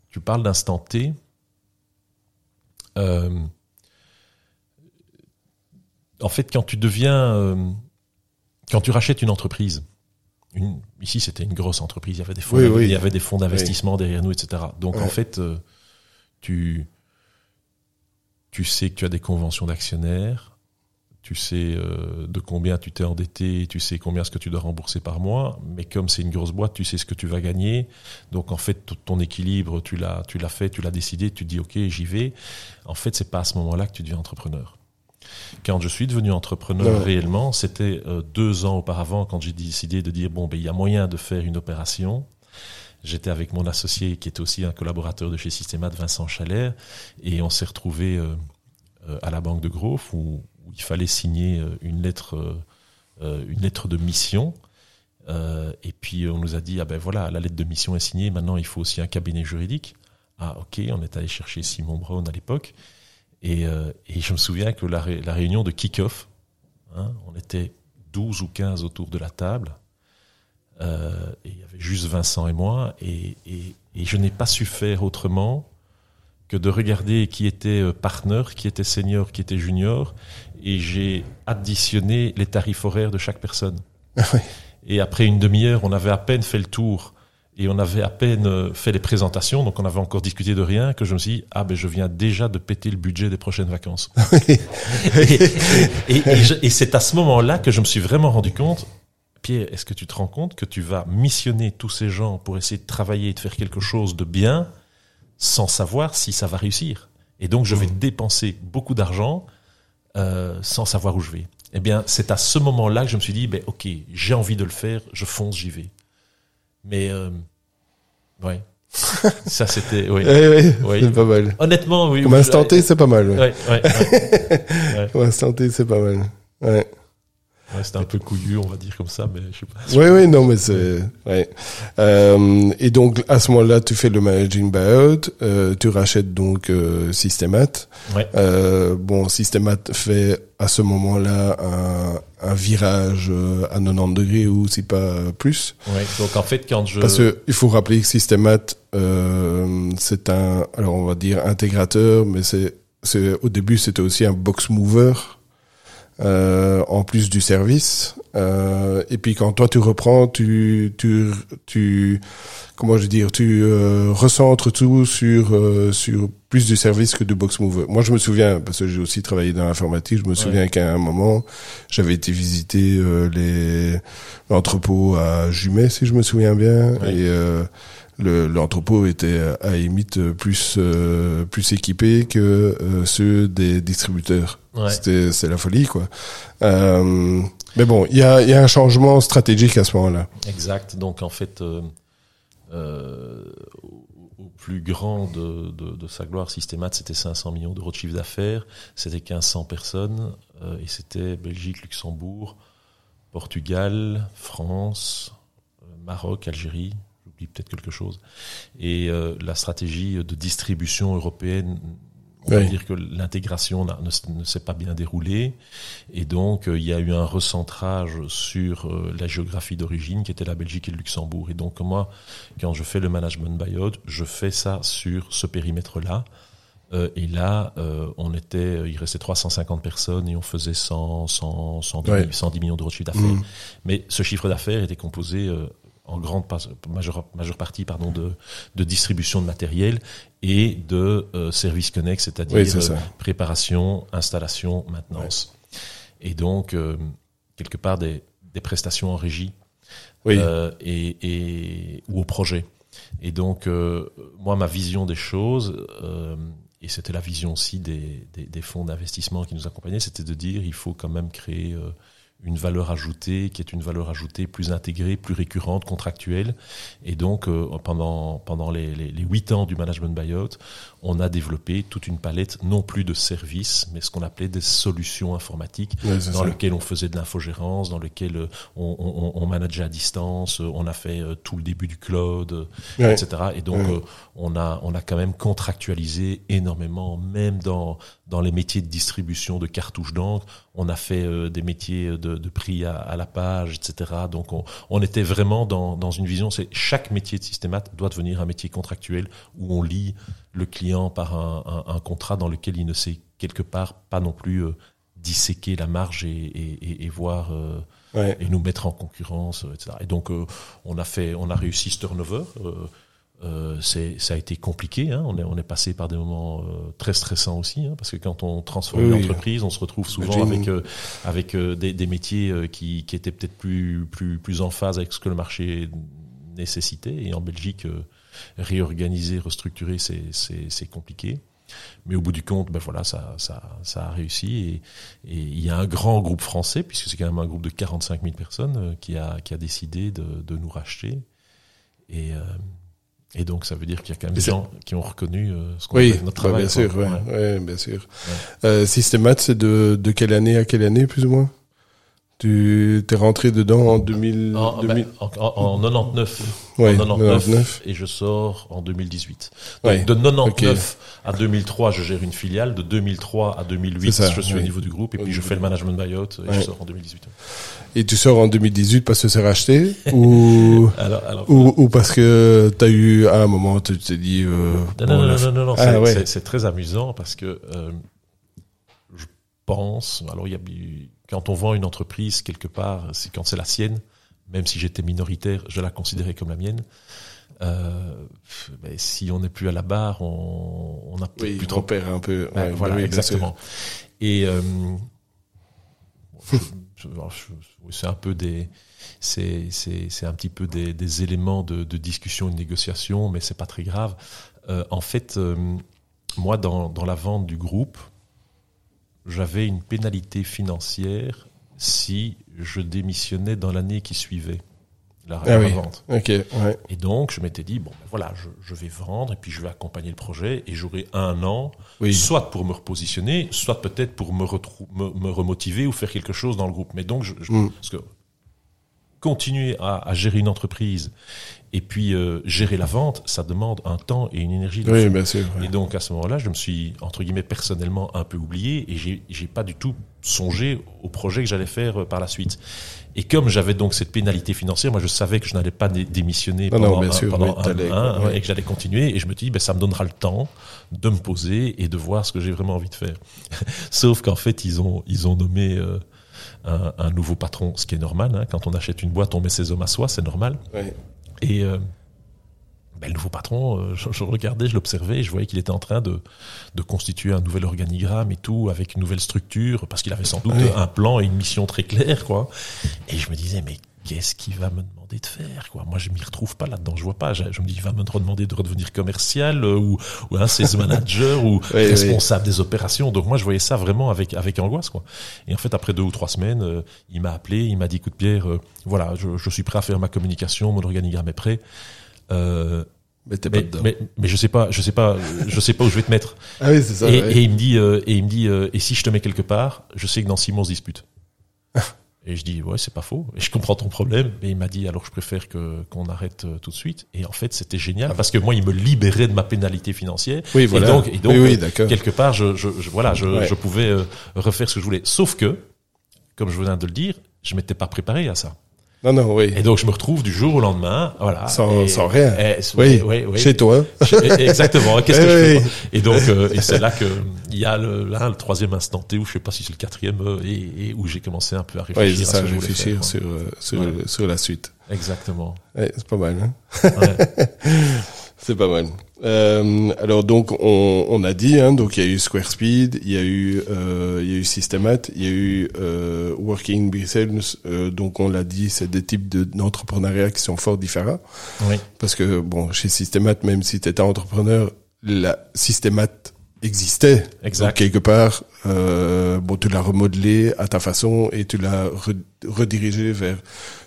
tu parles d'instant T. Euh, en fait, quand tu deviens, euh, quand tu rachètes une entreprise, une, ici c'était une grosse entreprise, il y avait des fonds, il y avait des fonds d'investissement derrière nous, etc. Donc en fait, euh, tu tu sais que tu as des conventions d'actionnaires, tu sais euh, de combien tu t'es endetté, tu sais combien ce que tu dois rembourser par mois, mais comme c'est une grosse boîte, tu sais ce que tu vas gagner. Donc en fait, ton équilibre, tu l'as, tu l'as fait, tu l'as décidé, tu dis ok, j'y vais. En fait, c'est pas à ce moment-là que tu deviens entrepreneur. Quand je suis devenu entrepreneur réellement, c'était euh, deux ans auparavant quand j'ai décidé de dire bon ben il y a moyen de faire une opération. J'étais avec mon associé qui est aussi un collaborateur de chez Systémat, Vincent Chalère, et on s'est retrouvé euh, à la banque de Grove où il fallait signer euh, une lettre, euh, euh, une lettre de mission. et puis on nous a dit ah ben voilà la lettre de mission est signée. Maintenant il faut aussi un cabinet juridique. Ah ok, on est allé chercher Simon Brown à l'époque. Et, je me souviens que la, la réunion de kick-off, hein, on était 12 ou 15 autour de la table. Euh, et il y avait juste Vincent et moi. Et, et, et je n'ai pas su faire autrement que de regarder qui était partner, qui était senior, qui était junior, et j'ai additionné les tarifs horaires de chaque personne. Ah et après une demi-heure, on avait à peine fait le tour et on avait à peine euh, fait les présentations, donc on avait encore discuté de rien, que je me suis dit, ah ben je viens déjà de péter le budget des prochaines vacances. et, et c'est à ce moment-là que je me suis vraiment rendu compte, Pierre, est-ce que tu te rends compte que tu vas missionner tous ces gens pour essayer de travailler et de faire quelque chose de bien sans savoir si ça va réussir? Et donc je vais mmh. dépenser beaucoup d'argent euh, sans savoir où je vais. Eh bien, c'est à ce moment-là que je me suis dit, ben, ok, j'ai envie de le faire, je fonce, j'y vais. Mais, euh, ouais. Ça, c'était, oui. oui, C'est pas mal. Honnêtement, oui. Comme instant T, c'est pas mal. Ouais, ouais, ouais. Comme instant T, c'est pas mal. Ouais. Ouais, c'était un peu couillu, on va dire comme ça, mais je sais pas. Oui, oui, non, mais c'est, ouais. Euh, et donc, à ce moment-là, tu fais le managing buyout, euh, tu rachètes donc euh, Systemat. Ouais. Euh, bon, Systemat fait à ce moment-là un, un virage euh, à 90 degrés ou si pas plus. Ouais. Donc en fait, quand je parce que il faut rappeler que Systemat, euh, c'est un, alors on va dire intégrateur, mais c'est, c'est au début c'était aussi un box mover. Euh, en plus du service. Euh, et puis quand toi tu reprends, tu tu tu comment je veux dire, tu euh, recentres tout sur euh, sur plus du service que du box mover. Moi je me souviens parce que j'ai aussi travaillé dans l'informatique. Je me souviens qu'à un moment j'avais été visiter euh, les l'entrepôt à Jumet si je me souviens bien et l'entrepôt était à limite plus euh, plus équipé que euh, ceux des distributeurs. C'était c'est la folie quoi. Euh, mais bon, il y a il y a un changement stratégique à ce moment-là. Exact. Donc en fait euh, au plus grand de, de, de sa gloire, Systémat, c'était 500 millions d'euros de chiffre d'affaires, c'était 1500 personnes, et c'était Belgique, Luxembourg, Portugal, France, Maroc, Algérie, peut-être quelque chose. Et euh, la stratégie de distribution européenne, on va dire que l'intégration ne, s'est pas bien déroulée. Et donc, euh, il y a eu un recentrage sur euh, la géographie d'origine, qui était la Belgique et le Luxembourg. Et donc, moi, quand je fais le management buyout, je fais ça sur ce périmètre-là. et là, on était, il restait 350 personnes et on faisait 100, 100, 110, 110 millions d'euros de chiffre d'affaires. Mmh. Mais ce chiffre d'affaires était composé en grande majeure, majeure partie pardon de, de distribution de matériel et de euh, services connexes, c'est-à-dire euh, préparation, installation, maintenance. Et donc euh, quelque part des, des prestations en régie euh, et, et, ou au projet. Et donc moi ma vision des choses et c'était la vision aussi des, des, des fonds d'investissement qui nous accompagnaient, c'était de dire il faut quand même créer une valeur ajoutée qui est une valeur ajoutée plus intégrée, plus récurrente, contractuelle. Et donc, euh, pendant, pendant les, les, 8 ans du management buyout, on a développé toute une palette, non plus de services, mais ce qu'on appelait des solutions informatiques, dans lesquelles on faisait de l'infogérance, dans lesquelles euh, on, on, on, manageait à distance, on a fait euh, tout le début du cloud, etc. Et donc, on, a, on a quand même contractualisé énormément, même dans, dans les métiers de distribution de cartouches d'encre, on a fait des métiers de de, prix à, la page, etc. Donc on, était vraiment dans, une vision, c'est chaque métier de systémat doit devenir un métier contractuel où on lie le client par un, contrat dans lequel il ne sait quelque part pas non plus euh, disséquer la marge et, et, et voir euh, Ouais. et nous mettre en concurrence, euh, etc. Et donc euh, on a fait, on a réussi ce turnover. Euh, c'est, ça a été compliqué. Hein. On est, on est passé par des moments euh, très stressants aussi, hein, parce que quand on transforme Oui, une entreprise, on se retrouve souvent avec euh, avec euh, des, des métiers euh, qui, qui étaient peut-être plus plus plus en phase avec ce que le marché nécessitait. Et en Belgique, euh, réorganiser, restructurer, c'est c'est c'est compliqué. Mais au bout du compte, ben voilà, ça, ça, ça a réussi. Et, et il y a un grand groupe français, puisque c'est quand même un groupe de 45 000 personnes, euh, qui a, qui a décidé de, de nous racheter. Et, euh, et donc, ça veut dire qu'il y a quand même des gens qui ont reconnu euh, ce qu'on Oui, fait, notre bah, travail. bien quoi. sûr, ouais, Ouais. ouais, bien sûr. Euh, Systemat, c'est de, de quelle année à quelle année, plus ou moins? Tu t'es rentré dedans en 2000, En, 2000 ben, en, en- en 99, ouais, en 99, 99. et je sors en 2018. Donc, Ouais, de 99 à 2003, je gère une filiale. De 2003 à 2008, C'est ça, je suis oui. au niveau du groupe. Et puis, je fais le management buyout et Ouais. je sors en 2018. Et tu sors en 2018 parce que c'est racheté ou, Alors, alors, ou, ou parce que t'as eu, à un moment, tu t'es dit... Euh, Non, bon, non, non, non, non, non, Ah, c'est- très amusant parce que euh, pense, alors il y a, quand on vend une entreprise quelque part, c'est quand c'est la sienne, même si j'étais minoritaire, je la considérais comme la mienne. Euh, ben, si on n'est plus à la barre, on, on a Oui, plus trop. repères un peu. Ben, ouais, voilà, oui, exactement. Et euh, c'est un peu des, c'est c'est c'est un petit peu des, des éléments de, de discussion et de négociation, mais c'est pas très grave. Euh, en fait, moi, dans dans la vente du groupe, j'avais une pénalité financière si je démissionnais dans l'année qui suivait la, Ah la oui. vente. Ouais. Et donc, je m'étais dit, bon, ben voilà, je, je vais vendre et puis je vais accompagner le projet et j'aurai un an, Oui. soit pour me repositionner, soit peut-être pour me, me, me remotiver ou faire quelque chose dans le groupe. Mais donc, je, je- Mm. parce que continuer à, à gérer une entreprise et puis euh, gérer la vente, ça demande un temps et une énergie. de Oui, bien sûr. ouais. Et donc à ce moment-là, je me suis entre guillemets personnellement un peu oublié et j'ai pas du tout songé au projet que j'allais faire euh, par la suite. Et comme j'avais donc cette pénalité financière, moi je savais que je n'allais pas dé- démissionner Non, pendant, un, sûr, pendant un- t'allais, un- ouais. et que j'allais continuer. Et je me dis, ben ça me donnera le temps de me poser et de voir ce que j'ai vraiment envie de faire. Sauf qu'en fait, ils ont ils ont nommé euh, un, un nouveau patron, ce qui est normal. hein. Quand on achète une boîte, on met ses hommes à soi, c'est normal. Ouais. Et euh, ben, le nouveau patron, euh, je, regardais, je l'observais, je voyais qu'il était en train de, de constituer un nouvel organigramme et tout, avec une nouvelle structure, parce qu'il avait sans doute Oui. un plan et une mission très claire, quoi. Et je me disais, mais qu'est-ce qu'il va me demander de faire, quoi Moi, je m'y retrouve pas là-dedans, je vois pas. Je, je me dis, il va me demander de redevenir commercial euh, ou, ou un sales manager ou Oui, responsable des opérations. Donc moi, je voyais ça vraiment avec avec angoisse, quoi. Et en fait, après deux ou trois semaines, euh, il m'a appelé, il m'a dit, écoute Pierre, euh, voilà, je, je suis prêt à faire ma communication, mon organigramme est prêt. Euh, Mais pas je sais pas, je sais pas, je sais pas où je vais te mettre. Ah oui, c'est ça. et, ouais. et il me dit, euh, et il me dit, euh, et si je te mets quelque part, je sais que dans six mois on se dispute. Et je dis, ouais, c'est pas faux. Et je comprends ton problème. Mais il m'a dit, alors je préfère que qu'on arrête euh, tout de suite. Et en fait, c'était génial parce que moi, il me libérait de ma pénalité financière. Oui, voilà. Et donc, et donc oui, oui, euh, quelque part, je, je, je- voilà, je, Ouais. je pouvais euh, refaire ce que je voulais. Sauf que, comme je venais de le dire, je m'étais pas préparé à ça. Non, non, oui. Et donc, je me retrouve du jour au lendemain, voilà. Sans- et- sans rien. et- Oui, oui, oui. chez toi. Je- Exactement. Qu'est-ce que Oui, je fais Et donc, euh, et c'est là que il y a le, là, le troisième instant T où je sais pas si c'est le quatrième euh, et, et où j'ai commencé un peu à réfléchir. Oui, à ça, ce que réfléchir faire, sur, euh, sur, la suite. Exactement. C'est pas mal, hein Ouais. C'est pas mal. Euh, alors donc on, on a dit hein, donc il y a eu Square Speed, il y a eu euh, il y a eu Systemat, il y a eu euh, Working Business. Euh, donc on l'a dit, c'est des types de- d'entrepreneuriat qui sont fort différents oui. parce que bon chez Systemat même si tu étais entrepreneur, la Systemat existait. Exact. Donc quelque part, euh, bon tu l'as remodelé à ta façon et tu l'as re- redirigé vers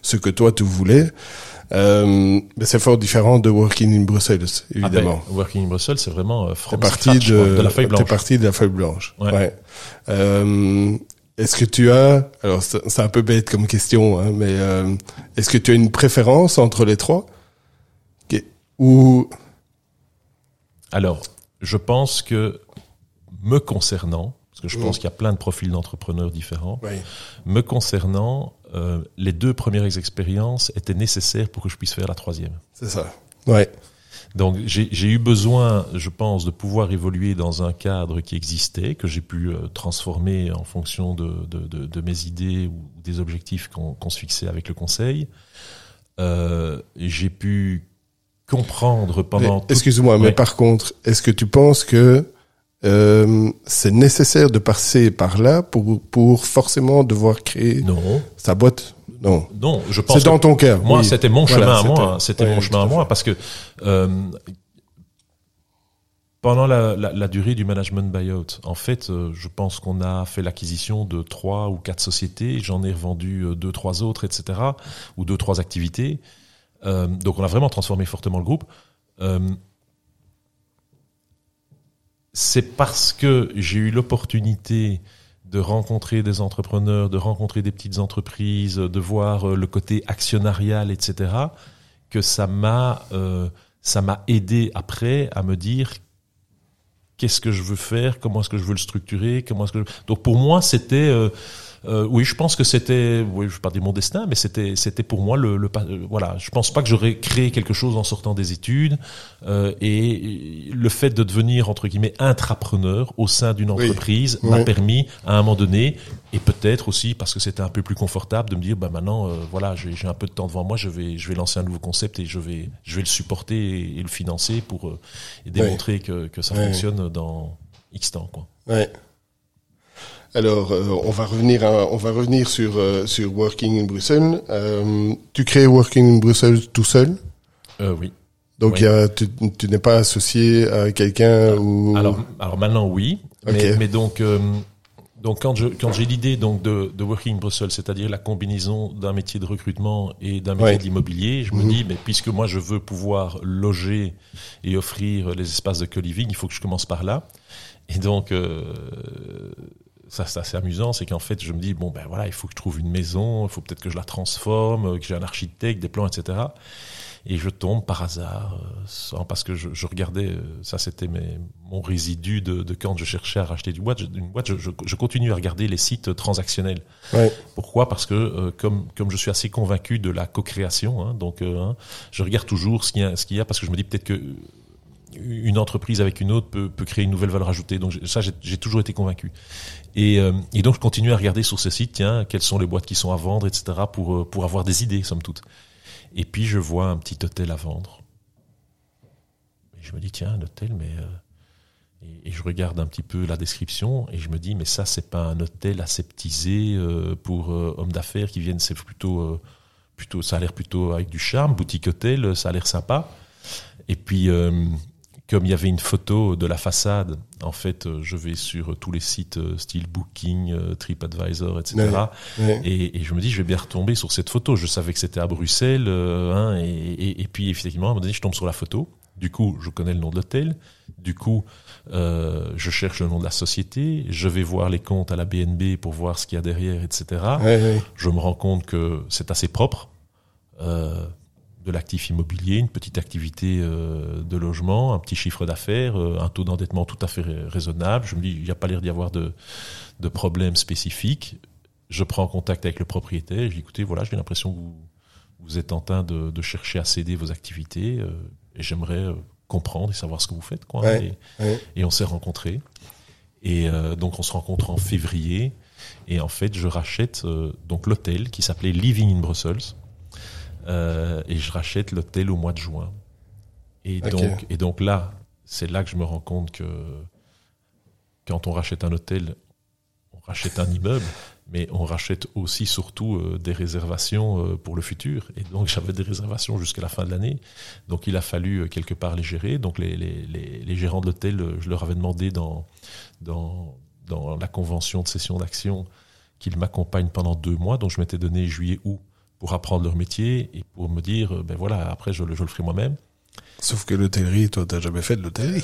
ce que toi tu voulais. Euh, mais c'est fort différent de Working in Brussels, Ah ben, évidemment. Working in Brussels, c'est vraiment euh, T'es from parti de, de la feuille t'es blanche. parti de la feuille blanche. Ouais. Ouais. Euh, est-ce que tu as, alors c'est un peu bête comme question, hein, mais euh, est-ce que tu as une préférence entre les trois? Ou Alors, je pense que me concernant, parce que je pense qu'il y a plein de profils d'entrepreneurs différents, me concernant, euh, les deux premières expériences étaient nécessaires pour que je puisse faire la troisième. c'est ça. Ouais. Donc j'ai eu besoin, je pense, de pouvoir évoluer dans un cadre qui existait, que j'ai pu euh, transformer en fonction de, de, de, de, mes idées ou des objectifs qu'on se fixait avec le conseil. Euh, j'ai pu comprendre pendant... Excuse-moi, mais par contre, est-ce que tu penses que euh, c'est nécessaire de passer par là pour, pour forcément devoir créer non. sa boîte non. Non, je pense. C'est dans ton cœur. Moi, c'était mon chemin à moi. C'était mon chemin à moi parce que euh, pendant la, la, la, durée du management buyout, en fait, euh, je pense qu'on a fait l'acquisition de trois ou quatre sociétés. J'en ai revendu euh, deux, trois autres, etc. Ou deux, trois activités. Euh, donc, on a vraiment transformé fortement le groupe. C'est parce que j'ai eu l'opportunité de rencontrer des entrepreneurs, de rencontrer des petites entreprises, de voir euh, le côté actionnarial, etc., que ça m'a euh, ça m'a aidé après à me dire qu'est-ce que je veux faire, comment est-ce que je veux le structurer, comment est-ce que donc pour moi c'était euh, euh, oui, je pense que c'était, oui, je vais pas dire mon destin, mais c'était, c'était pour moi le, le, voilà. Je pense pas que j'aurais créé quelque chose en sortant des études euh, et le fait de devenir entre guillemets intrapreneur au sein d'une entreprise m'a permis à un moment donné et peut-être aussi parce que c'était un peu plus confortable de me dire bah maintenant euh, voilà j'ai, j'ai un peu de temps devant moi, je vais je vais lancer un nouveau concept et je vais je vais le supporter et, le financer pour euh, et démontrer que que ça fonctionne dans X temps quoi. Ouais. Alors, euh, on va revenir, on va revenir sur euh, sur Working in Bruxelles. Euh, tu crées Working in Bruxelles tout seul? Oui. Donc, Y a, tu, tu n'es pas associé à quelqu'un ou? alors, alors maintenant oui, mais, mais donc donc quand je quand j'ai l'idée donc de, de Working in Brussels, c'est-à-dire la combinaison d'un métier de recrutement et d'un métier d'immobilier, je me mhm. dis mais puisque moi je veux pouvoir loger et offrir les espaces de co-living, il faut que je commence par là. Et donc ça c'est assez amusant, c'est qu'en fait je me dis bon ben voilà il faut que je trouve une maison, il faut peut-être que je la transforme, que j'ai un architecte, des plans, etc. Et je tombe par hasard, euh, sans, parce que je, je regardais, euh, ça c'était mon résidu de, de, quand je cherchais à racheter du boîte, une boîte, je, je, je, continue à regarder les sites transactionnels. Ouais. Pourquoi? Parce que euh, comme comme je suis assez convaincu de la co-création, hein, donc hein, je regarde toujours ce qu'il y a, ce qu'il y a, parce que je me dis peut-être que une entreprise avec une autre peut, peut, créer une nouvelle valeur ajoutée. Donc ça, j'ai toujours été convaincu. Et, euh, et, donc je continue à regarder sur ce site, tiens, quelles sont les boîtes qui sont à vendre, etc., pour, euh, pour avoir des idées, somme toute. Et puis je vois un petit hôtel à vendre. Et je me dis, tiens, un hôtel, mais... Euh, et, je regarde un petit peu la description et je me dis, mais ça, c'est pas un hôtel aseptisé pour hommes d'affaires qui viennent, c'est plutôt, plutôt, ça a l'air plutôt avec du charme, boutique hôtel, ça a l'air sympa. Et puis, comme il y avait une photo de la façade, en fait, euh, je vais sur tous les sites euh, style Booking, euh, TripAdvisor, etc. Et, et, je me dis, je vais bien retomber sur cette photo. Je savais que c'était à Bruxelles, hein, et, et, puis effectivement, à un moment donné, je tombe sur la photo. Du coup, je connais le nom de l'hôtel. Du coup, euh, je cherche le nom de la société. Je vais voir les comptes à la BNB pour voir ce qu'il y a derrière, etc. Je me rends compte que c'est assez propre. Euh, de l'actif immobilier, une petite activité euh, de logement, un petit chiffre d'affaires, euh, un taux d'endettement tout à fait raisonnable. Je me dis, il n'y a pas l'air d'y avoir de, de problèmes spécifiques. Je prends contact avec le propriétaire. Je dis, écoutez, voilà, j'ai l'impression que vous, vous êtes en train de, de chercher à céder vos activités euh, et j'aimerais comprendre et savoir ce que vous faites. Quoi. et, et, on s'est rencontrés. Et donc on se rencontre en février. Et en fait, je rachète donc l'hôtel qui s'appelait Living in Brussels euh, et je rachète l'hôtel au mois de juin. Et donc, et donc là, c'est là que je me rends compte que quand on rachète un hôtel, on rachète un immeuble, mais on rachète aussi surtout euh, des réservations euh, pour le futur. Et donc j'avais des réservations jusqu'à la fin de l'année. Donc il a fallu quelque part les gérer. Donc les, les, les, les gérants de l'hôtel, je leur avais demandé dans, dans, dans la convention de cession d'actions qu'ils m'accompagnent pendant deux mois. Donc je m'étais donné juillet-août pour apprendre leur métier et pour me dire, ben voilà, après je, je le ferai moi-même. Sauf que l'hôtellerie, toi, t'as jamais fait de l'hôtellerie.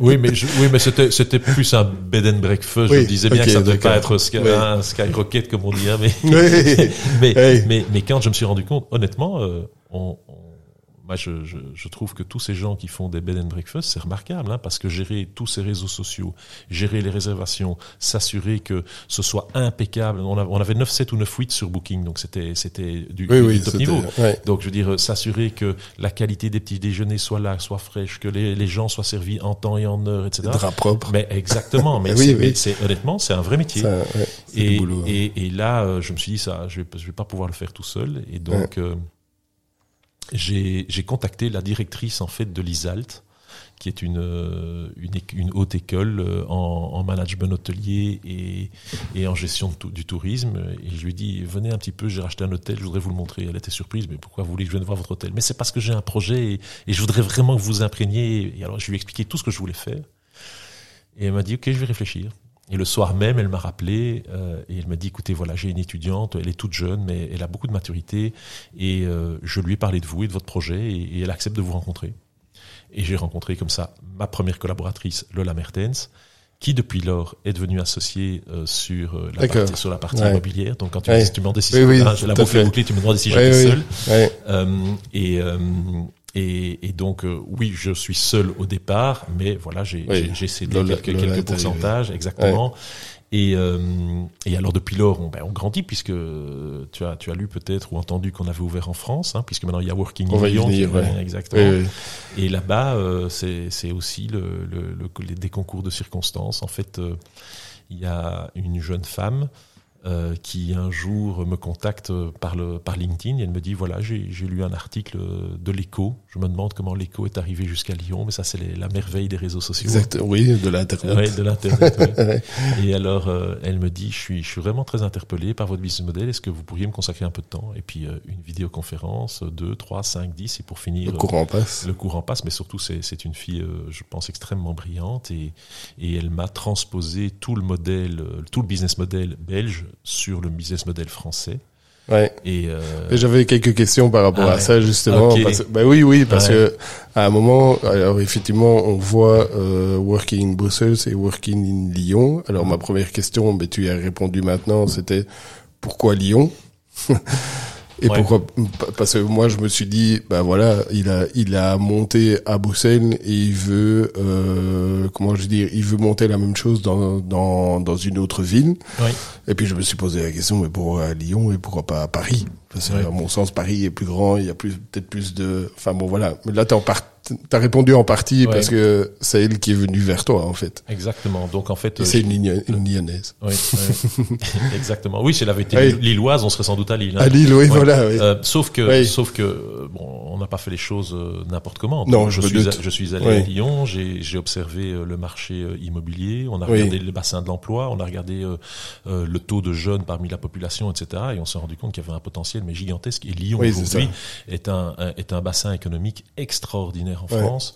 oui, mais oui, mais c'était c'était plus un bed and breakfast. je disais bien que ça devait pas être un skyrocket comme on dit, hein, mais, mais, mais, mais, quand je me suis rendu compte, honnêtement, euh, on, moi, je, je, je, trouve que tous ces gens qui font des bed and breakfast, c'est remarquable, hein, parce que gérer tous ces réseaux sociaux, gérer les réservations, s'assurer que ce soit impeccable. On, on avait 9, 7 ou 9, 8 sur Booking, donc c'était c'était du, oui, du top niveau. Ouais. Donc, je veux dire, s'assurer que la qualité des petits déjeuners soit là, soit fraîche, que les, les gens soient servis en temps et en heure, etc. Drap propre. Mais exactement. Mais oui, c'est, oui. c'est honnêtement, c'est un vrai métier. Ça, ouais, c'est Et, du boulot, hein. et, et là, euh, je me suis dit ça, je vais, je vais pas pouvoir le faire tout seul. Et donc, euh, j'ai contacté la directrice en fait de l'ISALT, qui est une, euh, une, une haute école euh, en, en management hôtelier et, et en gestion du tourisme. Et je lui ai dit, venez un petit peu, j'ai racheté un hôtel, je voudrais vous le montrer. Elle était surprise, mais pourquoi vous voulez que je vienne voir votre hôtel? Mais c'est parce que j'ai un projet et, et je voudrais vraiment que vous imprégniez. Et alors, je lui ai expliqué tout ce que je voulais faire. Et elle m'a dit, ok, je vais réfléchir. Et le soir même, elle m'a rappelé euh, et elle m'a dit, écoutez, voilà, j'ai une étudiante, elle est toute jeune, mais elle a beaucoup de maturité et euh, je lui ai parlé de vous et de votre projet et, et elle accepte de vous rencontrer. Et j'ai rencontré comme ça ma première collaboratrice, Lola Mertens, qui depuis lors est devenue associée euh, sur, euh, la partie, sur la partie Ouais. immobilière. Donc quand tu, Ouais. me dis- tu me demandais si Oui, oui, la boucle est bouclée, tu me demandais si j'étais oui. seul. Ouais. Euh, et, euh, et, et donc, euh, oui, je suis seul au départ, mais voilà, j'ai Oui. cédé Lola- quelques, Lola quelques pourcentages, exactement. Et, euh, et alors depuis lors, on, ben, on grandit puisque tu as, tu as lu peut-être ou entendu qu'on avait ouvert en France, hein, puisque maintenant il y a Working On in Lyon, venir, ouais. exactement. Oui, oui. Et là-bas, euh, c'est c'est aussi le, le, le- les- des concours de circonstances. En fait, euh, il y a une jeune femme euh, qui un jour me contacte par, le, par LinkedIn et elle me dit voilà, j'ai lu un article de l'écho. Je me demande comment l'écho est arrivé jusqu'à Lyon, mais ça, c'est la merveille des réseaux sociaux. Exact. Oui, de l'internet. Ouais, de l'internet. ouais. Et alors, euh, elle me dit, je suis, je suis vraiment très interpellé par votre business model. Est-ce que vous pourriez me consacrer un peu de temps? Et puis euh, une vidéoconférence, 2, 3, 5, 10, et pour finir. Le courant passe. Le courant passe, mais surtout c'est une fille, je pense, extrêmement brillante et, et elle m'a transposé tout le modèle, tout le business model belge sur le business model français. Ouais. Et, euh, J'avais quelques questions par rapport Ah à ouais. ça justement. Ok. Parce, bah oui, oui, parce Ouais. que à un moment, alors effectivement, on voit euh, Working in Brussels et Working in Lyon. Alors ma première question, mais tu y as répondu maintenant, c'était pourquoi Lyon? Et Ouais. pourquoi Parce que moi, je me suis dit, bah voilà, il a il a monté à Bruxelles et il veut, euh, comment je veux dire, il veut monter la même chose dans dans dans une autre ville. oui. Et puis je me suis posé la question, mais pourquoi à Lyon et pourquoi pas à Paris? Parce que Ouais. à mon sens, Paris est plus grand, il y a plus peut-être plus de. Enfin bon, voilà. Mais là, t'as en part... t'as répondu en partie Ouais. parce que c'est elle qui est venue vers toi en fait. Exactement. Donc en fait, euh, c'est une, lyonnaise. oui, oui. exactement. Oui, si elle avait été Oui. lilloise, on serait sans doute à Lille. hein. À Lille, oui, Ouais. voilà. Euh, sauf que, sauf que, euh, bon, on n'a pas fait les choses euh, n'importe comment. Non, je, je suis, doute. je suis allé Oui. à Lyon, j'ai observé euh, le marché euh, immobilier, on a Oui. regardé le bassin de l'emploi, on a regardé euh, le taux de jeunes parmi la population, etc. Et on s'est rendu compte qu'il y avait un potentiel mais gigantesque. Et Lyon Oui, aujourd'hui est un, un- est un bassin économique extraordinaire en. France.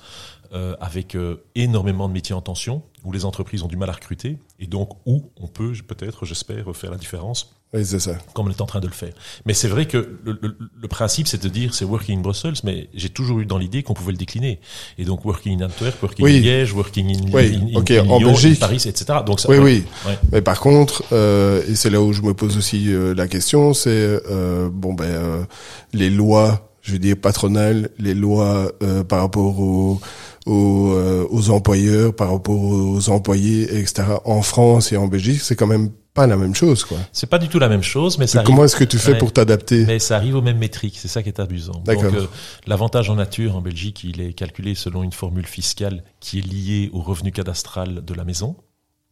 Euh, avec euh, énormément de métiers en tension, où les entreprises ont du mal à recruter, et donc où on peut peut-être, j'espère, faire la différence Oui, c'est ça. comme on est en train de le faire. Mais c'est vrai que le, le- le principe, c'est de dire c'est working in Brussels, mais j'ai toujours eu dans l'idée qu'on pouvait le décliner. Et donc working in Antwerp, working Oui. in Liège, working in, Oui, in- in- Lyon, Belgique. Paris, etc. Donc ça, Oui, ouais, oui. ouais. Mais par contre, euh, et c'est là où je me pose aussi euh, la question, c'est euh, bon ben euh, les lois, je veux dire patronales, les lois euh, par rapport aux aux, euh, aux employeurs, par rapport aux employés, etc. En France et en Belgique, c'est quand même pas la même chose, quoi. C'est pas du tout la même chose, mais ça arrive, Comment est-ce que tu fais Ouais. pour t'adapter mais ça arrive aux mêmes métriques. C'est ça qui est amusant. Donc euh, l'avantage en nature en Belgique, il est calculé selon une formule fiscale qui est liée au revenu cadastral de la maison,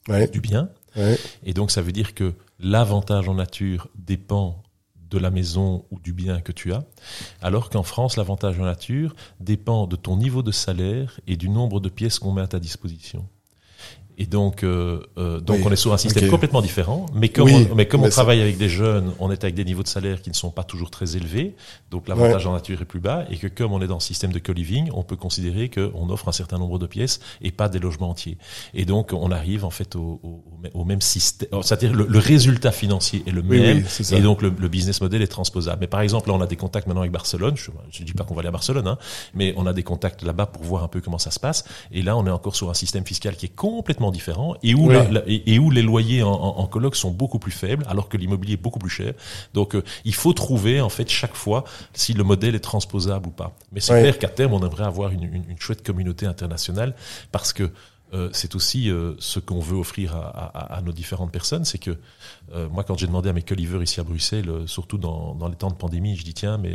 Ouais, du bien. ouais, Et donc, ça veut dire que l'avantage en nature dépend de la maison ou du bien que tu as, alors qu'en France, l'avantage en nature dépend de ton niveau de salaire et du nombre de pièces qu'on met à ta disposition. Et donc, euh, euh, donc Oui, on est sur un système complètement différent. Mais comme Oui, on, mais comme mais on travaille avec des jeunes, on est avec des niveaux de salaire qui ne sont pas toujours très élevés. Donc l'avantage en nature est plus bas. Et que comme on est dans le système de co-living, on peut considérer qu'on offre un certain nombre de pièces et pas des logements entiers. Et donc on arrive en fait au, au, au même système. C'est-à-dire le, le résultat financier est le Oui, même. et donc le, le business model est transposable. Mais par exemple, là, on a des contacts maintenant avec Barcelone. Je ne dis pas qu'on va aller à Barcelone, hein, mais on a des contacts là-bas pour voir un peu comment ça se passe. Et là, on est encore sur un système fiscal qui est complètement complètement différent et où, Oui. la- la- et, et où les loyers en, en, en coloc sont beaucoup plus faibles, alors que l'immobilier est beaucoup plus cher. Donc, euh, il faut trouver en fait chaque fois si le modèle est transposable ou pas. Mais c'est Oui. clair qu'à terme, on aimerait avoir une, une, une chouette communauté internationale parce que euh, c'est aussi euh, ce qu'on veut offrir à, à- à nos différentes personnes, c'est que euh, moi, quand j'ai demandé à mes coliveurs ici à Bruxelles, surtout dans, dans les temps de pandémie, je dis tiens, mais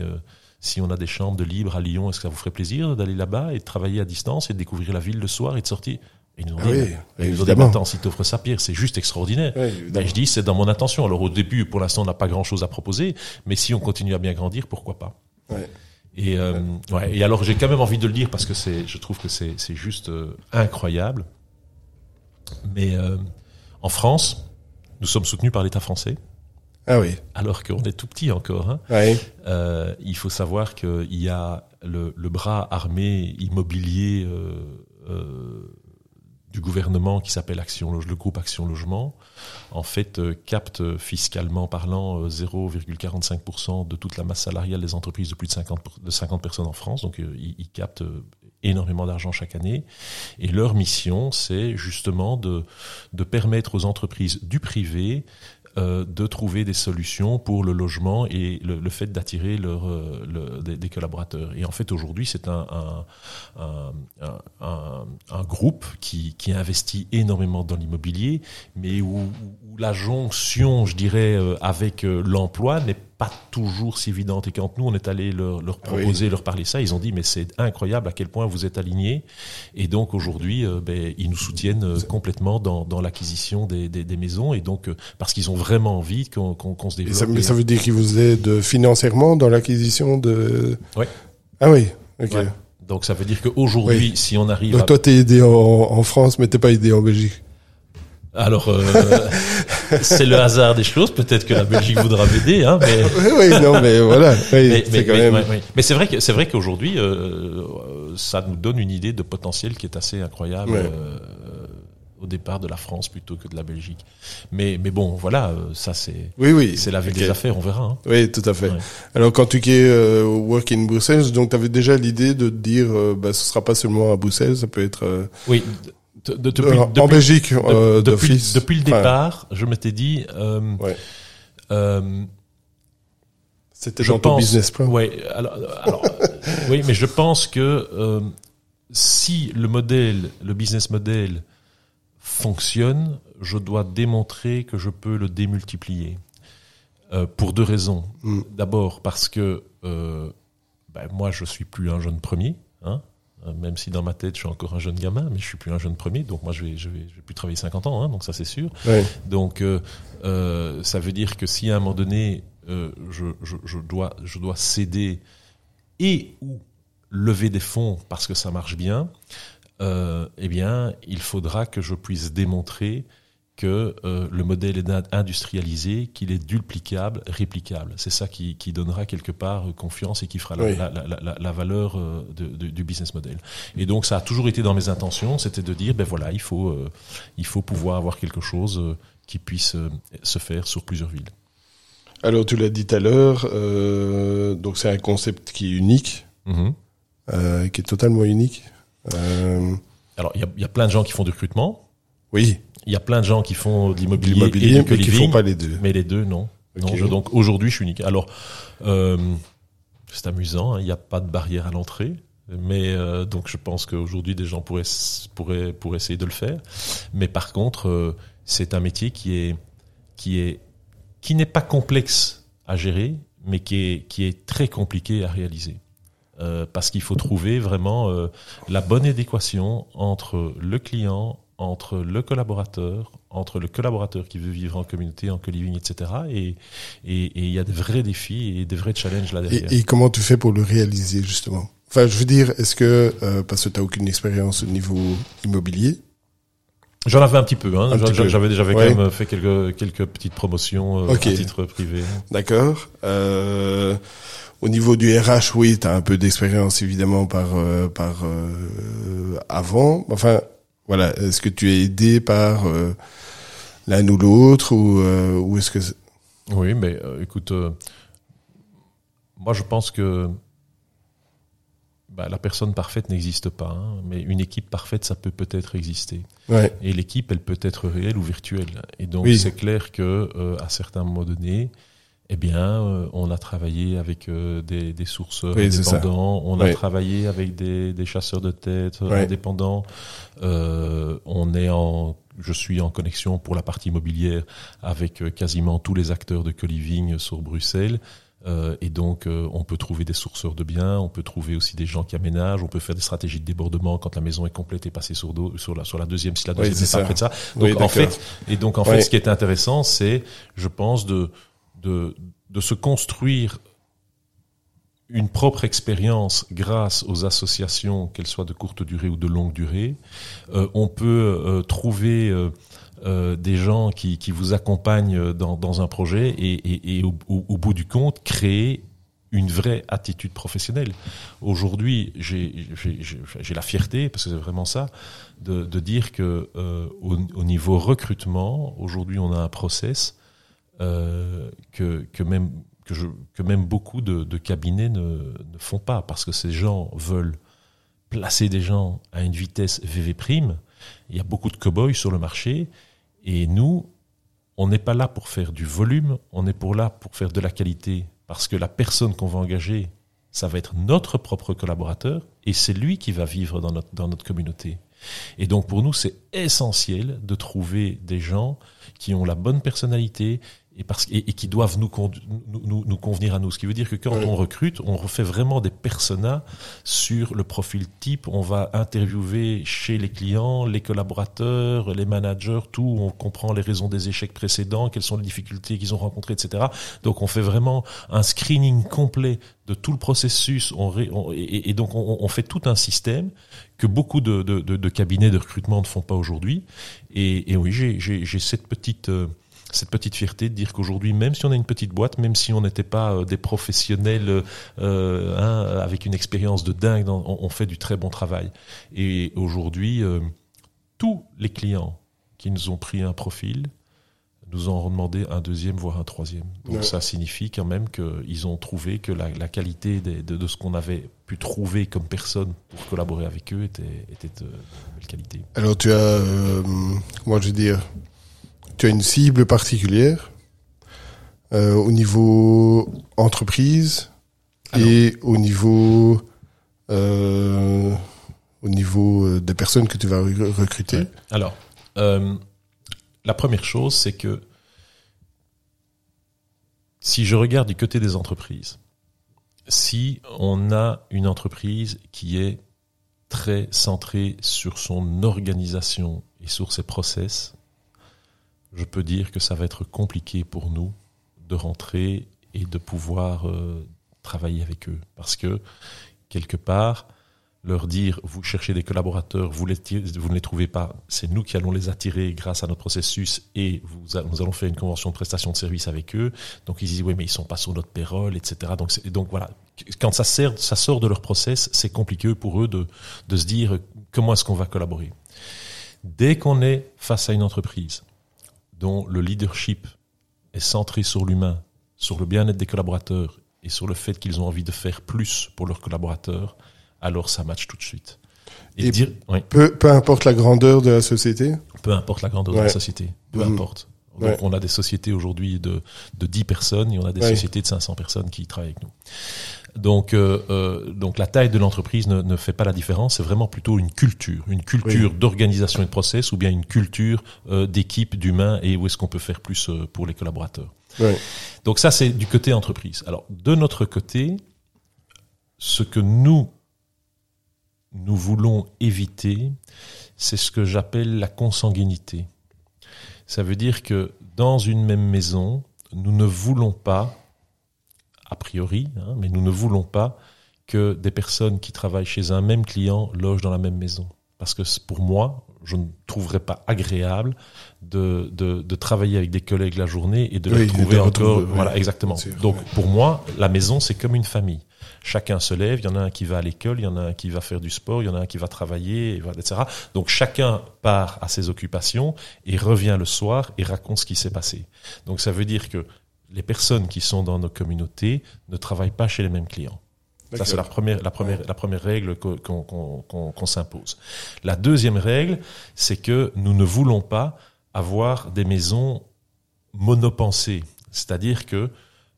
si on a des chambres de libre à Lyon, est-ce que ça vous ferait plaisir d'aller là-bas et de travailler à distance et de découvrir la ville le soir et de sortir? Ils nous ont Ah dit, oui, ils nous ont dit, attends, si t'offres ça, Pierre, c'est juste extraordinaire. Évidemment. Ben, je dis, c'est dans mon intention. Alors au début, pour l'instant, on n'a pas grand-chose à proposer, mais si on continue à bien grandir, pourquoi pas? Ouais. et, euh, ouais, et alors j'ai quand même envie de le dire parce que c'est, je trouve que c'est, c'est juste euh, incroyable. Mais euh, en France, nous sommes soutenus par l'État français, Ah oui. alors qu'on est tout petit encore. Hein. Ouais. Euh, il faut savoir qu'il y a le, le bras armé immobilier euh, euh, du gouvernement qui s'appelle Action le groupe Action Logement, en fait euh, capte euh, fiscalement parlant euh, 0,45% de toute la masse salariale des entreprises de plus de 50, pour- de 50 personnes en France. Donc euh, ils, captent euh, énormément d'argent chaque année. Et leur mission, c'est justement de, de permettre aux entreprises du privé euh, de trouver des solutions pour le logement et le, fait d'attirer leur, euh, des, collaborateurs. Et en fait, aujourd'hui, c'est un, un, un, groupe qui, qui investit énormément dans l'immobilier, mais où, où la jonction, je dirais, euh, avec l'emploi n'est pas toujours si évidente. Et quand nous, on est allé leur, leur Ah oui. proposer, leur parler ça, ils ont dit, mais c'est incroyable à quel point vous êtes alignés. Et donc, aujourd'hui, euh, ben, ils nous soutiennent euh, complètement dans, dans l'acquisition des, des, des maisons. Et donc, euh, parce qu'ils ont vraiment envie qu'on qu'on qu'on se Et développe. ça, mais ça veut dire qu'ils vous aident financièrement dans l'acquisition de. Ouais. Ah oui. Ok. Ouais. Donc, ça veut dire qu'aujourd'hui, Oui. si on arrive Donc à... toi, t'es aidé en, en France, mais t'es pas aidé en Belgique. Alors, euh, c'est le hasard des choses. Peut-être que la Belgique voudra m'aider, hein, mais... Oui, oui, non, mais voilà. Oui, Mais, quand mais- même. Mais c'est vrai que c'est vrai qu'aujourd'hui, euh, ça nous donne une idée de potentiel qui est assez incroyable Ouais. euh, au départ de la France plutôt que de la Belgique. Mais mais bon, voilà, euh, ça c'est Oui, oui. c'est la vie des affaires, on verra. hein. Oui, tout à fait. Ouais. Alors, quand tu es euh, au Work in Brussels, donc tu avais déjà l'idée de te dire, euh, bah, ce sera pas seulement à Bruxelles, ça peut être euh, Oui. De- de- depuis, euh, en depuis- Belgique euh, depuis, le Enfin, départ, je m'étais dit. Euh, Ouais. euh, C'était dans ton pense- business plan. Ouais, alors, alors, euh, oui, mais je pense que si le modèle, le business model fonctionne, je dois démontrer que je peux le démultiplier. Pour deux raisons. Mm. D'abord parce que ben, moi je suis plus un jeune premier, hein, même si dans ma tête je suis encore un jeune gamin, mais je suis plus un jeune premier, donc moi je vais je vais, je vais plus travailler 50 ans, hein, donc ça c'est sûr. Ouais. Donc, euh, euh, ça veut dire que si à un moment donné, euh, je, je, je dois, je dois céder et ou lever des fonds parce que ça marche bien, euh, eh bien, il faudra que je puisse démontrer que euh, le modèle est in- industrialisé, qu'il est duplicable, réplicable. C'est ça qui, qui donnera quelque part euh, confiance et qui fera la, Oui. la, la, valeur euh, de, de- du business model. Et donc, ça a toujours été dans mes intentions, c'était de dire, ben voilà, il faut, euh, il faut pouvoir avoir quelque chose euh, qui puisse se faire sur plusieurs villes. Alors, tu l'as dit tout à l'heure, donc c'est un concept qui est unique, Mhm. euh, qui est totalement unique. Alors, il y y a plein de gens qui font du recrutement, oui, il y a plein de gens qui font de l'immobilier et du mais qui font pas les deux. mais les deux, non. Non, Ok. je- donc aujourd'hui, je suis unique. Alors, euh, c'est amusant, hein, il n'y a pas de barrière à l'entrée. Mais euh, donc je pense qu'aujourd'hui des gens pourraient, pourraient pourraient essayer de le faire. Mais par contre, euh, c'est un métier qui est qui est qui n'est pas complexe à gérer, mais qui est qui est très compliqué à réaliser. Euh, parce qu'il faut trouver vraiment euh, la bonne adéquation entre le client, entre le collaborateur, entre le collaborateur qui veut vivre en communauté, en co-living, etc. Et et et il y a des vrais défis et des vrais challenges là derrière. Et, et comment tu fais pour le réaliser, justement? Enfin, je veux dire, est-ce que, euh, parce que tu n'as aucune expérience au niveau immobilier, J'en avais un petit peu, hein. J'avais j'avais Ouais. quand même fait quelques quelques petites promotions euh, à titre privé. d'accord euh, Au niveau du RH, oui, tu as un peu d'expérience, évidemment, par, euh, par euh, avant. Enfin, voilà, est-ce que tu es aidé par euh, l'un ou l'autre, ou, euh, ou est-ce que... Oui, mais euh, écoute, euh, moi je pense que bah, la personne parfaite n'existe pas, hein, mais une équipe parfaite, ça peut peut-être exister. Ouais. Et l'équipe, elle peut être réelle ou virtuelle. Et donc, Oui. c'est clair que euh, à certains moments donnés, eh bien, euh, on a travaillé avec euh, des, des Oui, ça. indépendants, on Oui. a travaillé avec des, des chasseurs de tête euh, indépendants. Euh, on est en, je suis en connexion pour la partie immobilière avec euh, quasiment tous les acteurs de co-living sur Bruxelles. Euh, et donc, euh, on peut trouver des sourceurs de biens, on peut trouver aussi des gens qui aménagent, on peut faire des stratégies de débordement quand la maison est complète et passer sur, sur, la, sur la deuxième, si la deuxième n'est pas ça. près de ça. Donc, en fait, et donc, en fait, ce qui est intéressant, c'est, je pense, de, de, de se construire une propre expérience grâce aux associations, qu'elles soient de courte durée ou de longue durée. Euh, on peut euh, trouver euh, euh, des gens qui, qui vous accompagnent dans, dans un projet et, et, et au, bout du compte, créer une vraie attitude professionnelle. Aujourd'hui, j'ai la fierté, parce que c'est vraiment ça, de, de dire que euh, au, au niveau recrutement, aujourd'hui, on a un process euh, que, que même que, je, que même beaucoup de, de cabinets ne, ne font pas, parce que ces gens veulent placer des gens à une vitesse VV prime. Il y a beaucoup de cow-boys sur le marché, et nous, on n'est pas là pour faire du volume, on est pour là pour faire de la qualité, parce que la personne qu'on va engager, ça va être notre propre collaborateur, et c'est lui qui va vivre dans notre, dans notre communauté. Et donc pour nous, c'est essentiel de trouver des gens qui ont la bonne personnalité et, parce, et, et qui doivent nous, nous, nous, convenir à nous. Ce qui veut dire que quand on recrute, on refait vraiment des personas sur le profil type. On va interviewer chez les clients, les collaborateurs, les managers, tout. On comprend les raisons des échecs précédents, quelles sont les difficultés qu'ils ont rencontrées, etc. Donc on fait vraiment un screening complet de tout le processus. On ré- on- et, et donc on, on fait tout un système que beaucoup de, de, de, de cabinets de recrutement ne font pas aujourd'hui. Et, et oui, j'ai- j'ai j'ai cette petite euh, cette petite fierté de dire qu'aujourd'hui, même si on a une petite boîte, même si on n'était pas euh, des professionnels euh, hein, avec une expérience de dingue, on, on fait du très bon travail. Et aujourd'hui, euh, tous les clients qui nous ont pris un profil nous ont demandé un deuxième, voire un troisième. Donc Ouais. ça signifie quand même qu'ils ont trouvé que la, la qualité des- de, de ce qu'on avait pu trouver comme personne pour collaborer avec eux était, de belle qualité. Alors tu as, euh, comment je veux dire, tu as une cible particulière euh, au niveau entreprise et au niveau euh, au niveau euh, des personnes que tu vas re- recruter. Ouais. Alors, euh, la première chose, c'est que si je regarde du côté des entreprises, si on a une entreprise qui est très centrée sur son organisation et sur ses process, je peux dire que ça va être compliqué pour nous de rentrer et de pouvoir euh, travailler avec eux. Parce que, quelque part, leur dire, vous cherchez des collaborateurs, vous, ne les trouvez pas, c'est nous qui allons les attirer grâce à notre processus et nous allons faire une convention de prestation de service avec eux. Donc ils disent, oui, mais ils sont pas sur notre payroll, etc. Donc, voilà, quand ça, sort de leur process, c'est compliqué pour eux de se dire comment est-ce qu'on va collaborer? Dès qu'on est face à une entreprise dont le leadership est centré sur l'humain, sur le bien-être des collaborateurs et sur le fait qu'ils ont envie de faire plus pour leurs collaborateurs, alors ça match tout de suite. Et, Et- dire, oui, Peu, peu importe la grandeur de la société. peu importe la grandeur de la société, peu Mhm. importe. Donc, Ouais. on a des sociétés aujourd'hui de, de 10 personnes et on a des Ouais. sociétés de 500 personnes qui travaillent avec nous. Donc, euh, euh, donc la taille de l'entreprise ne, ne fait pas la différence, c'est vraiment plutôt une culture, une culture d'organisation et de process ou bien une culture euh, d'équipe, d'humain et où est-ce qu'on peut faire plus euh, pour les collaborateurs. Ouais. Donc ça, c'est du côté entreprise. Alors, de notre côté, ce que nous, nous voulons éviter, c'est ce que j'appelle la consanguinité. Ça veut dire que dans une même maison, nous ne voulons pas, a priori, hein, mais nous ne voulons pas que des personnes qui travaillent chez un même client logent dans la même maison. Parce que pour moi, je ne trouverais pas agréable de, de, de travailler avec des collègues la journée et de Oui, les retrouver encore. voilà, exactement. sûr, Donc, pour moi, la maison, c'est comme une famille. Chacun se lève, il y en a un qui va à l'école, il y en a un qui va faire du sport, il y en a un qui va travailler, et va- etc. Donc chacun part à ses occupations et revient le soir et raconte ce qui s'est passé. Donc ça veut dire que les personnes qui sont dans nos communautés ne travaillent pas chez les mêmes clients. Ça, c'est la première, la première, la première règle qu'on qu'on qu'on qu'on s'impose. La deuxième règle, c'est que nous ne voulons pas avoir des maisons monopensées. C'est-à-dire que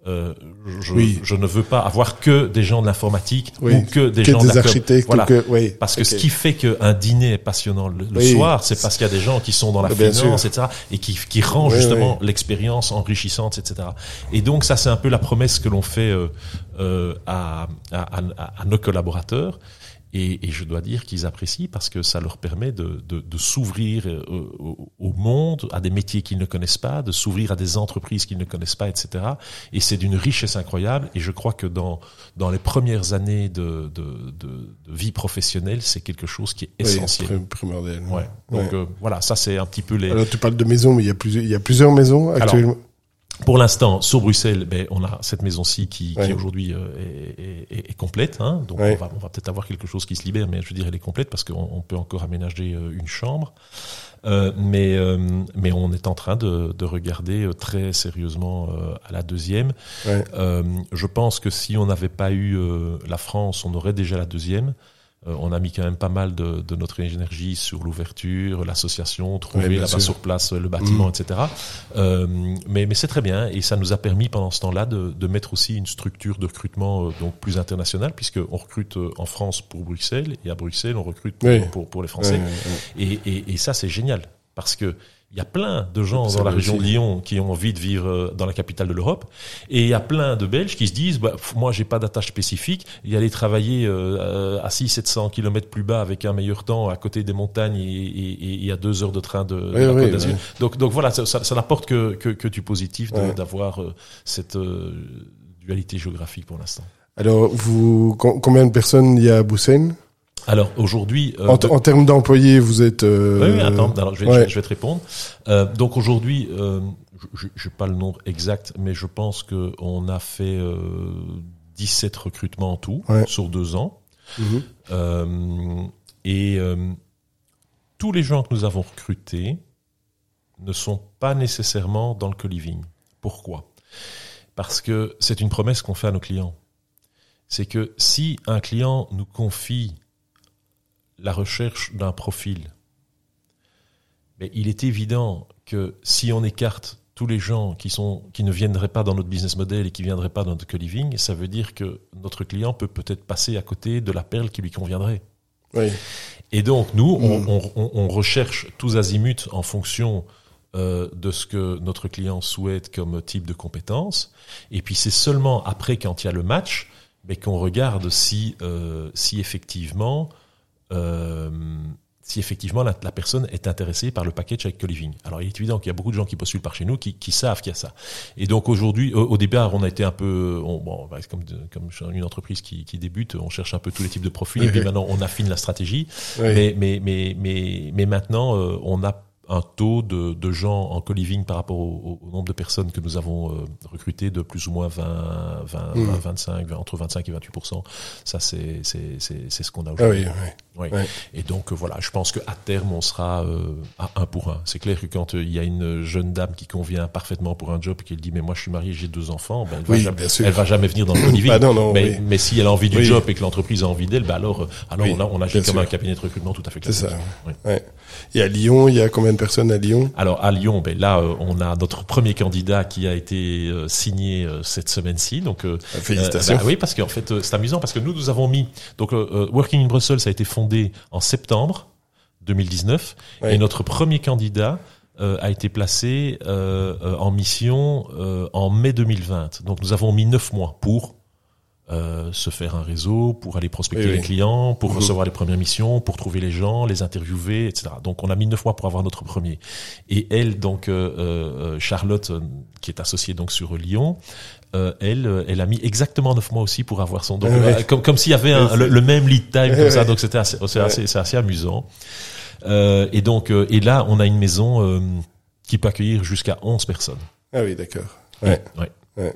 euh, je, Oui. je ne veux pas avoir que des gens de l'informatique Oui, ou que des que gens des de la com. architectes. Voilà. ou que, oui, Parce que ce qui fait qu'un dîner est passionnant le, soir, c'est parce qu'il y a des gens qui sont dans la Bien finance, sûr. etc., et qui, qui rend justement l'expérience enrichissante, etc. Et donc ça, c'est un peu la promesse que l'on fait euh, euh, à, à, à- à nos collaborateurs. Et, et je dois dire qu'ils apprécient parce que ça leur permet de, de, de s'ouvrir euh, au, au monde, à des métiers qu'ils ne connaissent pas, de s'ouvrir à des entreprises qu'ils ne connaissent pas, etc. Et c'est d'une richesse incroyable. Et je crois que dans, dans les premières années de, de, de, vie professionnelle, c'est quelque chose qui est Oui, essentiel. prim- primordial. Ouais. Donc Ouais. euh, voilà, ça c'est un petit peu les. Alors tu parles de maisons, mais il y a plusieurs, il y a plusieurs maisons actuellement. Pour l'instant, sur Bruxelles, ben, on a cette maison-ci qui, qui aujourd'hui euh, est, est- est complète. Hein, donc Ouais. on va, on va peut-être avoir quelque chose qui se libère, mais je veux dire, elle est complète parce qu'on on peut encore aménager euh, une chambre. Euh, mais, euh, mais on est en train de, de regarder euh, très sérieusement euh, à la deuxième. Ouais. Euh, je pense que si on n'avait pas eu euh, la France, on aurait déjà la deuxième. Euh, on a mis quand même pas mal de, de notre énergie sur l'ouverture, l'association, trouver là-bas sur place euh, le bâtiment, Mhm. etc. Euh, mais mais c'est très bien et ça nous a permis pendant ce temps-là de, de mettre aussi une structure de recrutement euh, donc plus internationale puisque on recrute en France pour Bruxelles et à Bruxelles on recrute pour, Oui. pour, pour les Français. Et, et, et ça, c'est génial parce que il y a plein de gens dans la région de. Lyon qui ont envie de vivre euh, dans la capitale de l'Europe, et il y a plein de Belges qui se disent bah, moi j'ai pas d'attache spécifique, y aller travailler euh, à 600-700 kilomètres plus bas avec un meilleur temps à côté des montagnes et, et, et a deux heures de train de, de Oui, la oui, Côte d'Azur. oui. Donc, donc voilà, ça, ça, ça n'apporte que, que, que du positif de- d'avoir euh, cette euh, dualité géographique pour l'instant. Alors vous, com- combien de personnes il y a à Boussen Alors aujourd'hui, euh, en, de- en termes d'employés, vous êtes. euh, Oui, oui, attends, alors je vais, ouais. je vais- je vais te répondre. Euh, donc aujourd'hui, euh, je n'ai pas le nombre exact, mais je pense qu'on a fait euh, 17 recrutements en tout Ouais. sur deux ans. Euh, et euh, tous les gens que nous avons recrutés ne sont pas nécessairement dans le co-living. Pourquoi? Parce que c'est une promesse qu'on fait à nos clients. C'est que si un client nous confie la recherche d'un profil, mais il est évident que si on écarte tous les gens qui sont qui ne viendraient pas dans notre business model et qui viendraient pas dans notre co-living, ça veut dire que notre client peut peut-être passer à côté de la perle qui lui conviendrait. Oui. Et donc, nous, on, Mm. on- recherche tous azimuts en fonction euh, de ce que notre client souhaite comme type de compétences. Et puis, c'est seulement après, quand il y a le match, mais qu'on regarde si, euh, si effectivement, si effectivement la, la personne est intéressée par le package avec co-living. Alors, il est évident qu'il y a beaucoup de gens qui postulent par chez nous qui, qui savent qu'il y a ça. Et donc aujourd'hui, au, au départ, on a été un peu, on, bon, bah, comme, de- comme une entreprise qui, qui débute, on cherche un peu tous les types de profils. Et puis Oui. maintenant, on affine la stratégie. Oui. Mais, mais, mais, mais, mais maintenant, euh, on a un taux de, de gens en co-living par rapport au, au nombre de personnes que nous avons euh, recrutées de plus ou moins 20, 20, Mm. 20, 25, 20, entre 25 et 28 Ça, c'est c'est c'est c'est ce qu'on a Ah aujourd'hui. oui, oui. Oui. Ouais. Et donc euh, voilà, je pense qu'à terme, on sera euh, à un pour un. C'est clair que quand euh, il y a une jeune dame qui convient parfaitement pour un job et qu'elle dit mais moi je suis mariée, j'ai deux enfants, ben, elle, va jamais, elle va jamais venir dans le co-living. Bah non, mais, si elle a envie du job et que l'entreprise a envie d'elle, ben alors, alors on, a, on agit comme sûr. un cabinet de recrutement tout à fait C'est classique. ça. Oui. Ouais. Et à Lyon, il y a combien de personnes à Lyon Alors à Lyon, ben là, euh, on a notre premier candidat qui a été euh, signé euh, cette semaine-ci. Donc euh, Félicitations. bah oui, parce qu'en fait, c'est amusant parce que nous, nous avons mis donc Working in Brussels a été fondé en septembre 2019 Ouais. et notre premier candidat a été placé euh, en mission euh, en mai 2020. Donc nous avons mis neuf mois pour euh, se faire un réseau, pour aller prospecter Oui, les oui. clients, pour recevoir les premières missions, pour trouver les gens, les interviewer, etc. Donc on a mis neuf mois pour avoir notre premier. Et elle, donc euh, euh, Charlotte, qui est associée donc sur Lyon, euh, elle, elle a mis exactement neuf mois aussi pour avoir son. Donc, Ah ouais. euh, comme comme s'il y avait un- Ouais, le, le même lead time comme Ouais, ça. ouais. Donc c'était assez, c'est Ouais. assez, assez amusant. Et donc et là, on a une maison qui peut accueillir jusqu'à 11 personnes. Ah oui, d'accord. Ouais. Ouais.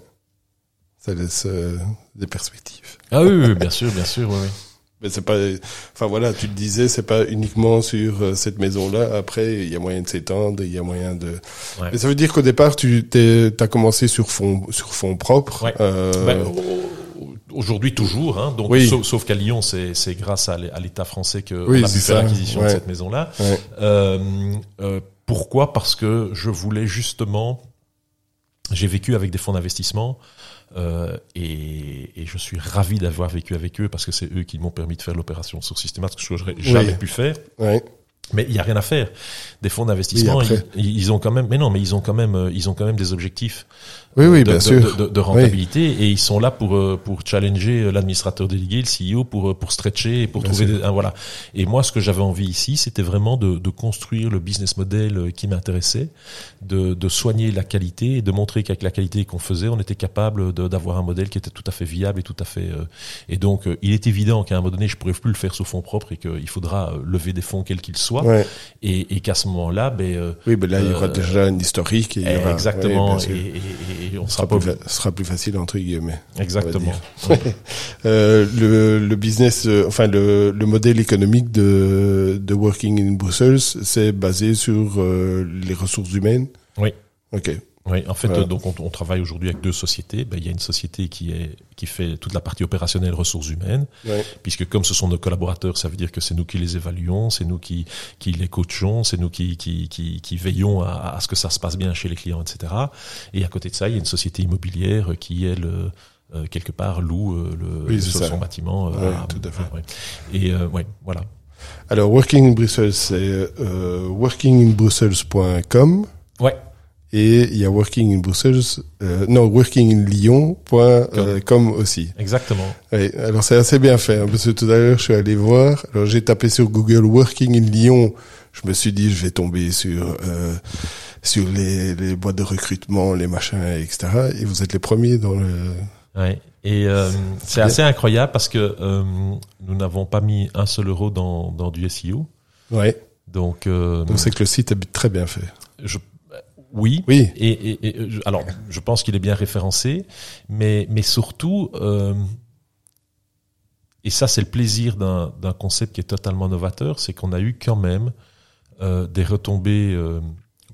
Ça laisse euh, des perspectives. Ah oui, oui, bien sûr, bien sûr, oui, oui. Mais c'est pas, enfin voilà, tu le disais, c'est pas uniquement sur euh, cette maison-là. Après, il y a moyen de s'étendre, il y a moyen de. Ouais. Mais ça veut dire qu'au départ, tu t'es, t'as commencé sur fond, sur fond propre. Ouais. Euh, Ben, au, Aujourd'hui toujours, hein, donc Oui. sauf, sauf qu'à Lyon, c'est c'est grâce à l'É- à l'État français que Oui, on a pu faire l'acquisition de cette maison-là. Ouais. Euh, euh, pourquoi? Parce que je voulais justement, j'ai vécu avec des fonds d'investissement euh, et, et je suis ravi d'avoir vécu avec eux parce que c'est eux qui m'ont permis de faire l'opération sur Systémat, ce que j'aurais jamais pu faire. Ouais. Mais il y a rien à faire. Des fonds d'investissement, Oui, ils, ils ont quand même, mais non, mais ils ont quand même, euh, ils ont quand même des objectifs Oui, oui, de, bien de- sûr. de, de rentabilité et ils sont là pour euh, pour challenger euh, l'administrateur délégué, le CEO, pour euh, pour stretcher et pour Bien trouver des, voilà. Et moi, ce que j'avais envie ici, c'était vraiment de, construire le business model euh, qui m'intéressait, de, de soigner la qualité et de montrer qu'avec la qualité qu'on faisait, on était capable d'avoir un modèle qui était tout à fait viable et tout à fait. euh, et donc, euh, il est évident qu'à un moment donné, je pourrais plus le faire sous fonds propres et qu'il faudra euh, lever des fonds quels qu'ils soient. Ouais. Et, et qu'à ce moment-là, ben euh, Oui, ben là, il y aura Euh, déjà un historique. Et il y aura- exactement. ouais, et, et- et on Ce sera sera, plus, sera plus facile entre guillemets. exactement. Euh, le, le business, euh, enfin le, le modèle économique de, de Working in Brussels, c'est basé sur euh, les ressources humaines. Oui. Ok. Oui, en fait, euh, donc on, on travaille aujourd'hui avec deux sociétés. Ben, il y a une société qui est qui fait toute la partie opérationnelle ressources humaines, Ouais. puisque comme ce sont nos collaborateurs, ça veut dire que c'est nous qui les évaluons, c'est nous qui qui les coachons, c'est nous qui qui qui, qui veillons à, à ce que ça se passe bien chez les clients, etc. Et à côté de ça, il y a une société immobilière qui elle euh, euh, quelque part loue euh, le Oui, son, ça. bâtiment. euh, Ouais, tout à fait. ouais. Et euh, ouais, voilà. Alors Working in Brussels, c'est euh, workinginbrussels.com Ouais. Et il y a Working in Brussels, euh, non workinginlyon.com aussi. Exactement. Ouais, alors c'est assez bien fait, hein, parce que tout à l'heure je suis allé voir, alors j'ai tapé sur Google Working in Lyon, je me suis dit je vais tomber sur euh, sur les, les boîtes de recrutement, les machins, etc. Et vous êtes les premiers dans le... Ouais. Et euh, c'est assez incroyable parce que euh, nous n'avons pas mis un seul euro dans, dans du SEO. Ouais, Donc, euh, donc c'est que le site est très bien fait. je, oui. Oui, Et, et, et, je- alors, je pense qu'il est bien référencé, mais, mais surtout, euh, et ça c'est le plaisir d'un d'un concept qui est totalement novateur, c'est qu'on a eu quand même euh, des retombées euh,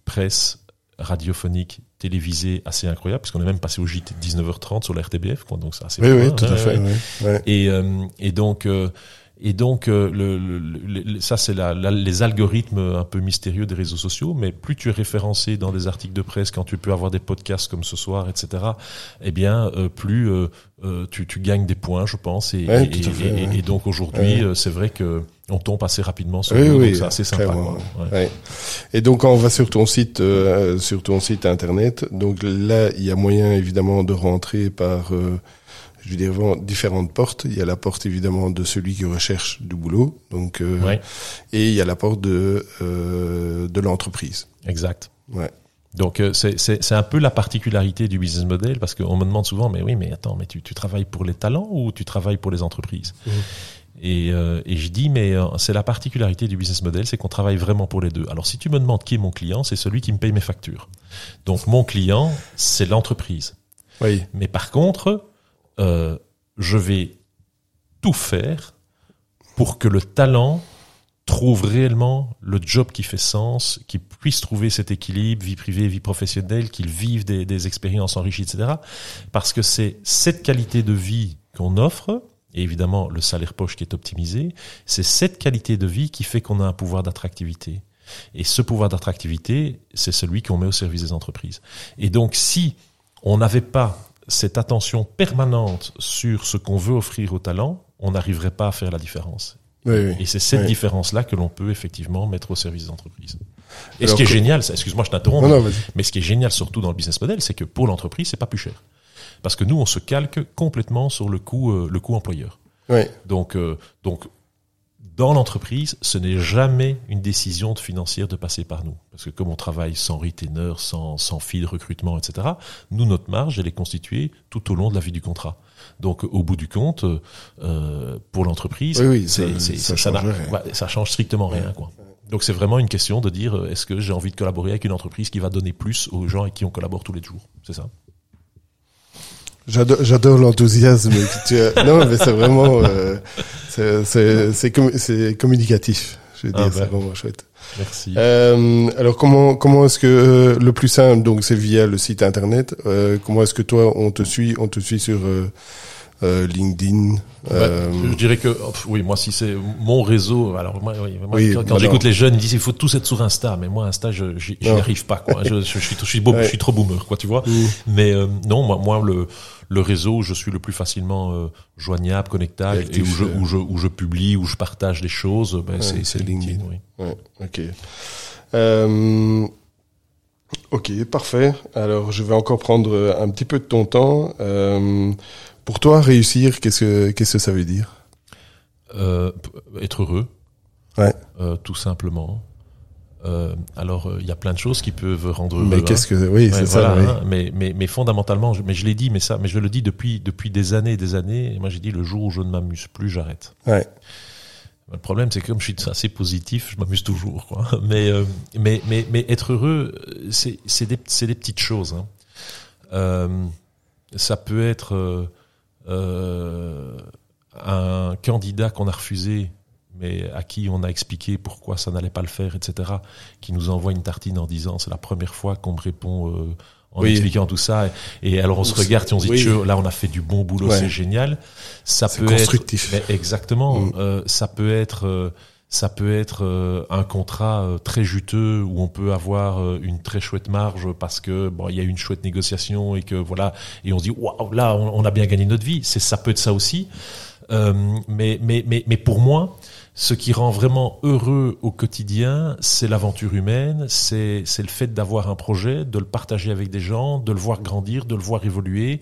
presse, radiophoniques, télévisées assez incroyables, puisqu'on est même passé au JT de 19h30 sur la RTBF, quoi, donc c'est assez oui, oui, hein. tout à fait. ouais. ouais, ouais. Et, euh, et donc, et donc euh, le, le- le- ça, c'est la, la- les algorithmes un peu mystérieux des réseaux sociaux. Mais plus tu es référencé dans des articles de presse, quand tu peux avoir des podcasts comme ce soir, etc. Eh bien, euh, plus euh, euh, tu, tu gagnes des points, je pense. Et, Ouais, et, fait, et- ouais. et donc aujourd'hui, Ouais. euh, c'est vrai que on tombe assez rapidement sur Oui, oui, c'est assez sympa. quoi. Ouais. Ouais. Et donc quand on va sur ton site, euh, sur ton site internet, donc là il y a moyen évidemment de rentrer par, euh, je veux dire vraiment différentes portes. Il y a la porte évidemment de celui qui recherche du boulot, donc euh, Ouais, et il y a la porte de euh, de l'entreprise. exact. Ouais. Donc euh, c'est un peu la particularité du business model parce qu'on me demande souvent mais oui mais attends mais tu tu travailles pour les talents ou tu travailles pour les entreprises? Mhm. et euh, et je dis mais euh, c'est la particularité du business model c'est qu'on travaille vraiment pour les deux. Alors si tu me demandes qui est mon client c'est celui qui me paye mes factures. Donc mon client c'est l'entreprise. Oui. Mais par contre euh, je vais tout faire pour que le talent trouve réellement le job qui fait sens, qu'il puisse trouver cet équilibre, vie privée, vie professionnelle, qu'il vive des, des expériences enrichies, etc. Parce que c'est cette qualité de vie qu'on offre, et évidemment le salaire poche qui est optimisé, c'est cette qualité de vie qui fait qu'on a un pouvoir d'attractivité. Et ce pouvoir d'attractivité, c'est celui qu'on met au service des entreprises. Et donc si on n'avait pas cette attention permanente sur ce qu'on veut offrir aux talents, on n'arriverait pas à faire la différence. Oui, oui. Et c'est cette Oui. différence-là que l'on peut effectivement mettre au service des entreprises. Et Alors ce qui est génial, excuse-moi, je t'interromps, Non, mais- non, vas-y. mais ce qui est génial surtout dans le business model, c'est que pour l'entreprise, c'est pas plus cher. Parce que nous, on se calque complètement sur le coût, euh, le coût employeur. Donc, euh, donc, dans l'entreprise, ce n'est jamais une décision de financière de passer par nous. Parce que comme on travaille sans retainer, sans, sans fil de recrutement, etc., nous, notre marge, elle est constituée tout au long de la vie du contrat. Donc, au bout du compte, euh, pour l'entreprise, Oui, oui, ça- ça ça change strictement rien. Quoi. Donc, c'est vraiment une question de dire, euh, est-ce que j'ai envie de collaborer avec une entreprise qui va donner plus aux gens avec qui on collabore tous les jours? C'est ça J'adore, j'adore l'enthousiasme. Non, mais c'est vraiment, euh, c'est, c'est, c'est, commu- c'est communicatif. Je veux Ah dire, ben. c'est vraiment chouette. Merci. Euh, alors comment comment est-ce que euh, le plus simple donc c'est via le site internet. Euh, comment est-ce que toi on te suit on te suit sur euh, LinkedIn. Euh... je dirais que oh, oui, moi si c'est mon réseau, alors moi, oui, moi oui, quand, j'écoute les jeunes, ils disent il faut tous être sur Insta, mais moi Insta, je j'y arrive pas quoi. je, je, je, suis, je, suis, je suis trop boomer quoi, tu vois. Mm. Mais euh, non, moi, moi le le réseau où je suis le plus facilement euh, joignable, connectable et, où je, où je où je publie, où je partage des choses, ben, ouais, c'est LinkedIn. Oui. Ouais, ok. Euh, ok, parfait. Alors, je vais encore prendre un petit peu de ton temps. Euh, pour toi, réussir, qu'est-ce que qu'est-ce que ça veut dire? Euh, Être heureux. Ouais. Euh, tout simplement. Euh, alors, il y a plein de choses qui peuvent rendre heureux. Mais qu'est-ce que oui, c'est ça. Hein, mais, mais mais fondamentalement, je, mais je l'ai dit, mais ça, mais je le dis depuis depuis des années et des années. Et moi, j'ai dit le jour où je ne m'amuse plus, j'arrête. Ouais. Le problème, c'est que comme je suis assez positif, je m'amuse toujours. Quoi. Mais, euh, mais, mais, mais être heureux, c'est, c'est, des, c'est des petites choses. Hein. Euh, ça peut être euh, un candidat qu'on a refusé, mais à qui on a expliqué pourquoi ça n'allait pas le faire, etc., qui nous envoie une tartine en disant c'est la première fois qu'on me répond euh, en expliquant tout ça. Et, alors on se regarde et on se dit là on a fait du bon boulot, c'est génial. Ça peut constructif. être exactement. Mm. Euh, ça peut être euh, ça peut être euh, un contrat euh, très juteux où on peut avoir euh, une très chouette marge parce que bon il y a une chouette négociation et que voilà et on se dit waouh là on, a bien gagné notre vie c'est ça peut être ça aussi mais mais mais mais pour moi ce qui rend vraiment heureux au quotidien, c'est l'aventure humaine, c'est c'est le fait d'avoir un projet, de le partager avec des gens, de le voir grandir, de le voir évoluer,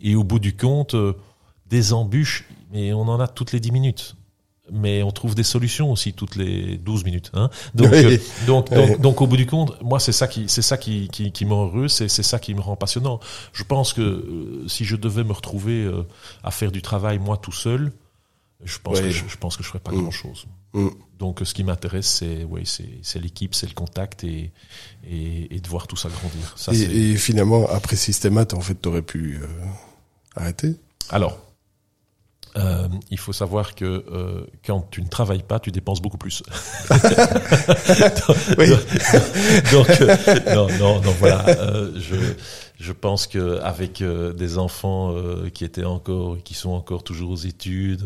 et au bout du compte, des embûches, mais on en a toutes les dix minutes mais on trouve des solutions aussi toutes les 12 minutes. Hein donc, euh, donc, donc, donc, au bout du compte, moi, c'est ça qui, c'est ça qui, qui, qui me rend heureux, c'est, c'est ça qui me rend passionnant. Je pense que euh, si je devais me retrouver euh, à faire du travail moi tout seul, je pense que je, pense que je ferais pas mm. grand chose. Mm. Donc, ce qui m'intéresse, c'est, oui, c'est, c'est l'équipe, c'est le contact et, et, et, de voir tout ça grandir. Ça, et, et, finalement, après Systémat, en fait, t'aurais pu arrêter. Alors, euh, il faut savoir que euh, quand tu ne travailles pas, tu dépenses beaucoup plus. donc, oui. donc, euh, non, non, non, voilà. Euh, je, je pense que avec euh, des enfants qui étaient encore, qui sont encore toujours aux études,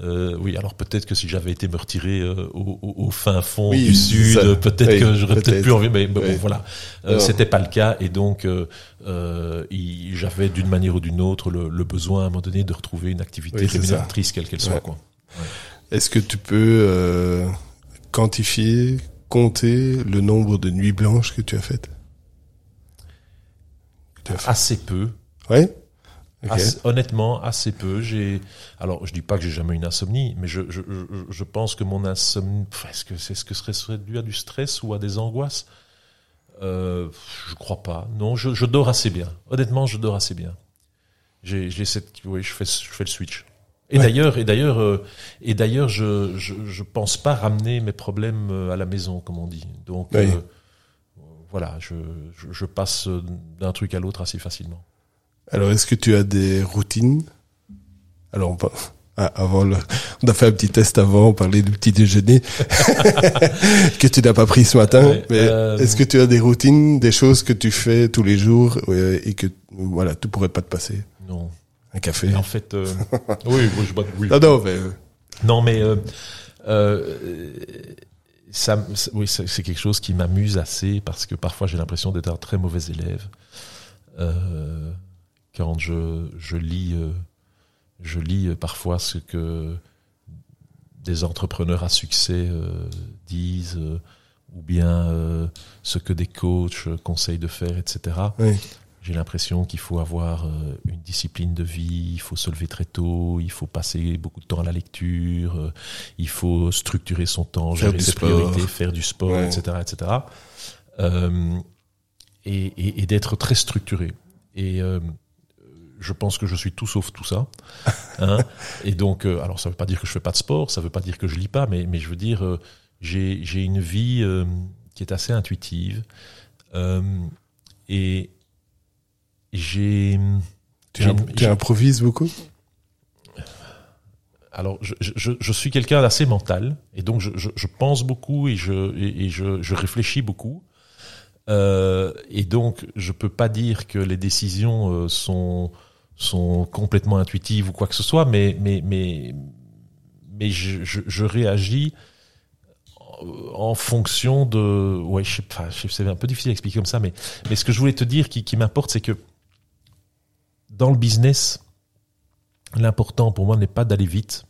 oui. Alors peut-être que si j'avais été me retirer au, au, fin fond du sud, peut-être que j'aurais peut-être plus envie. Mais bon, voilà, c'était pas le cas, et donc j'avais d'une manière ou d'une autre le, le, besoin à un moment donné de retrouver une activité rémunératrice, quelle qu'elle soit, quoi. Est-ce que tu peux euh, quantifier, compter le nombre de nuits blanches que tu as faites? Assez peu. Oui. honnêtement, assez peu. J'ai, alors, je dis pas que j'ai jamais eu une insomnie, mais je, je, je, pense que mon insomnie, est-ce que c'est ce que serait, serait dû à du stress ou à des angoisses? Euh, Je crois pas. Non, je, je dors assez bien. Honnêtement, je dors assez bien. J'ai, j'ai cette, oui, je fais, je fais le switch. Et d'ailleurs, et d'ailleurs, euh, et d'ailleurs, je, je, je pense pas ramener mes problèmes euh, à la maison, comme on dit. Donc euh, voilà, je, je, passe d'un truc à l'autre assez facilement. Alors, est-ce que tu as des routines? Alors, on, ah, avant, le, on a fait un petit test avant, on parlait du petit déjeuner que tu n'as pas pris ce matin. mais est-ce que tu as des routines, des choses que tu fais tous les jours et que voilà, tu pourrais pas te passer? Non. Un café? En fait, euh, oui, je bois. Oui. Non, non, mais euh. non, mais euh, euh, oui, c'est quelque chose qui m'amuse assez parce que parfois j'ai l'impression d'être un très mauvais élève euh, quand je je lis je lis parfois ce que des entrepreneurs à succès disent ou bien ce que des coachs conseillent de faire, etc. J'ai l'impression qu'il faut avoir euh, une discipline de vie, il faut se lever très tôt, il faut passer beaucoup de temps à la lecture, euh, il faut structurer son temps, gérer ses priorités, faire du sport, etc., etc. Euh, et, et, et d'être très structuré. Et euh, je pense que je suis tout sauf tout ça. Hein et donc, alors ça veut pas dire que je fais pas de sport, ça veut pas dire que je lis pas, mais, mais je veux dire, j'ai j'ai une vie qui est assez intuitive. et j'ai. Tu, improvises beaucoup? Alors, je, je, je suis quelqu'un d'assez mental, et donc je, je, pense beaucoup et je, et, je, je réfléchis beaucoup. Euh, et donc, je peux pas dire que les décisions euh, sont sont complètement intuitives ou quoi que ce soit, mais mais mais mais je, réagis en fonction de ouais je sais pas c'est un peu difficile à expliquer comme ça mais mais ce que je voulais te dire qui, qui m'importe c'est que dans le business l'important pour moi n'est pas d'aller vite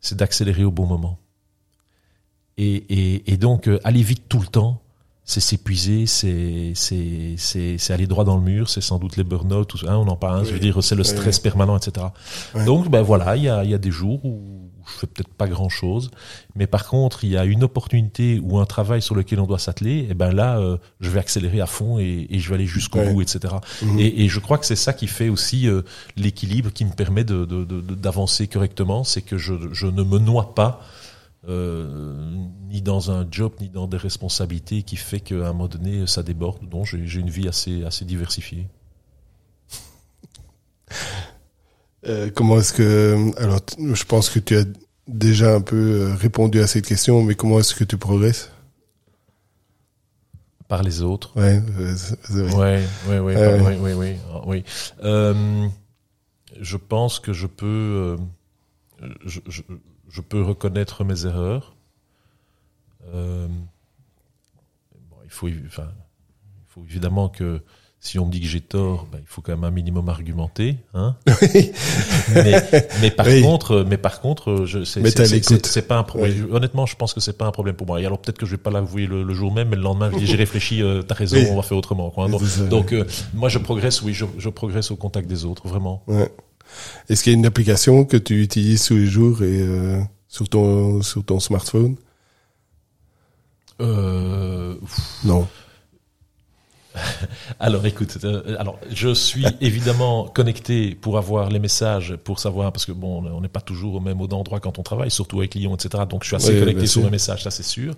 c'est d'accélérer au bon moment et, et, et donc euh, aller vite tout le temps c'est s'épuiser, c'est c'est c'est c'est aller droit dans le mur, c'est sans doute les burn-out, hein, on en parle. Hein, je veux dire, c'est le stress oui. permanent, etc. Donc ben voilà, il y a il y a des jours où je fais peut-être pas grand chose, mais par contre il y a une opportunité ou un travail sur lequel on doit s'atteler, et ben là euh, je vais accélérer à fond et, et je vais aller jusqu'au Ouais. bout, etc. Mhm. Et, et je crois que c'est ça qui fait aussi euh, l'équilibre qui me permet de de- de- de- d'avancer correctement, c'est que je je ne me noie pas. euh, ni dans un job ni dans des responsabilités qui fait qu'à un moment donné ça déborde donc j'ai j'ai une vie assez assez diversifiée Euh, comment est-ce que alors je pense que tu as déjà un peu euh, répondu à cette question, mais comment est-ce que tu progresses? Par les autres Ouais, euh. Ouais, ouais, ouais, Euh, oui, oui, oui, ah, oui. Je pense que je peux, je, je, je peux reconnaître mes erreurs. Bon, il faut, enfin, il faut évidemment que si on me dit que j'ai tort, ben, il faut quand même un minimum argumenter, hein. mais, mais par Oui. contre, mais par contre, je, c'est, pas un problème. Oui. Honnêtement, je pense que c'est pas un problème pour moi. Et alors peut-être que je vais pas l'avouer le, le jour même, mais le lendemain, je dis, j'ai réfléchi, euh, t'as raison, on va faire autrement. Quoi, hein. Donc, donc, euh, moi, je progresse, oui, je, je progresse au contact des autres, vraiment. Ouais. Est-ce qu'il y a une application que tu utilises tous les jours et euh, sur ton sur ton smartphone? Euh, Non. alors, écoute, euh, alors, je suis évidemment connecté pour avoir les messages, pour savoir, parce que bon, on n'est pas toujours au même endroit quand on travaille, surtout avec Lyon, etc. Donc, je suis assez Oui, connecté sur mes messages, ça c'est sûr.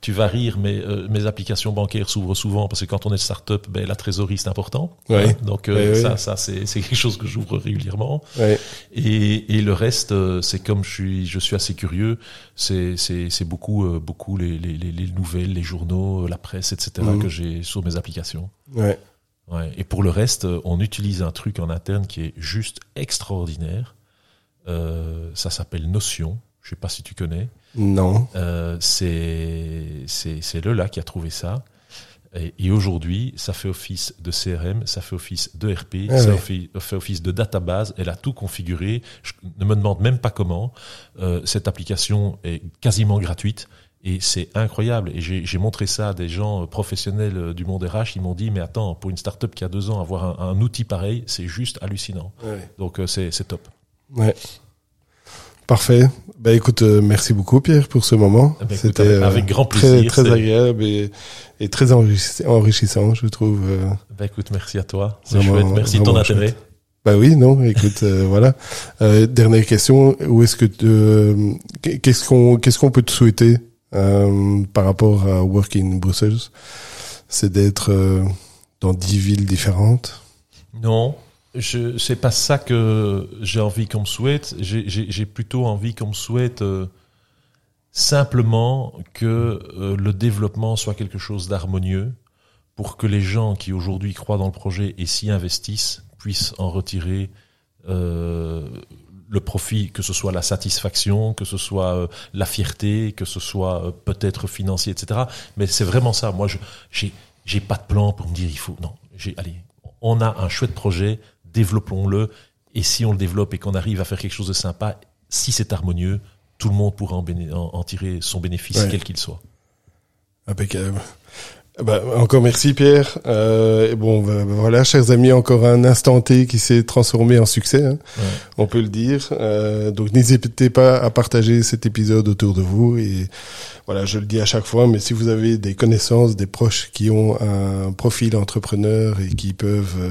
Tu vas rire, mais euh, mes applications bancaires s'ouvrent souvent parce que quand on est start-up, ben, la trésorerie c'est important. Hein, Donc, euh, ça, ça c'est quelque chose que j'ouvre régulièrement. Ouais. Et, et le reste, c'est comme je suis, je suis assez curieux. C'est, beaucoup, beaucoup les, les, les, les nouvelles, les journaux, la presse, etc. Mhm. que j'ai sur mes applications. Ouais. Ouais. Et pour le reste, on utilise un truc en interne qui est juste extraordinaire. Euh, ça s'appelle Notion. Je sais pas si tu connais. Non. Euh, c'est c'est c'est Lola qui a trouvé ça. Et, et aujourd'hui, ça fait office de CRM, ça fait office de RP, Ah ça ouais. fait, fait office de database. Elle a tout configuré. Je ne me demande même pas comment. Euh, cette application est quasiment gratuite. Et c'est incroyable. Et j'ai montré ça à des gens euh, professionnels euh, du monde RH. Ils m'ont dit, mais attends, pour une startup qui a deux ans, avoir un, un outil pareil, c'est juste hallucinant. Ouais. Donc euh, c'est top. Ouais. Parfait. Bah écoute, euh, merci beaucoup Pierre pour ce moment. Ben, écoute, C'était avec- grand très plaisir, très c'est- agréable et, et très enrichi- enrichissant, je trouve. Ben, écoute, merci à toi. C'est chouette. Merci de ton intérêt. chouette. Bah oui, non, écoute, euh, voilà. Euh, dernière question, où est-ce que euh, qu'est-ce qu'on qu'est-ce qu'on peut te souhaiter? Euh, par rapport à Work in Brussels C'est d'être euh, dans dix villes différentes. Non, je c'est pas ça que j'ai envie qu'on me souhaite. J'ai- plutôt envie qu'on me souhaite euh, simplement que le développement soit quelque chose d'harmonieux pour que les gens qui aujourd'hui croient dans le projet et s'y investissent puissent en retirer le profit, que ce soit la satisfaction, que ce soit euh, la fierté, que ce soit euh, peut-être financier, etc. Mais c'est vraiment ça. Moi, je j'ai j'ai pas de plan pour me dire il faut. Non, j'ai allez, on a un chouette projet, développons-le. Et si on le développe et qu'on arrive à faire quelque chose de sympa, si c'est harmonieux, tout le monde pourra en, béné- en- en tirer son bénéfice, Ouais. quel qu'il soit. Impeccable. Bah, encore merci Pierre. Euh, et bon, bah, bah, voilà, chers amis, encore un instant T qui s'est transformé en succès, hein, Ouais. on peut le dire. Euh, donc n'hésitez pas à partager cet épisode autour de vous. Et voilà, je le dis à chaque fois, mais si vous avez des connaissances, des proches qui ont un profil entrepreneur et qui peuvent euh,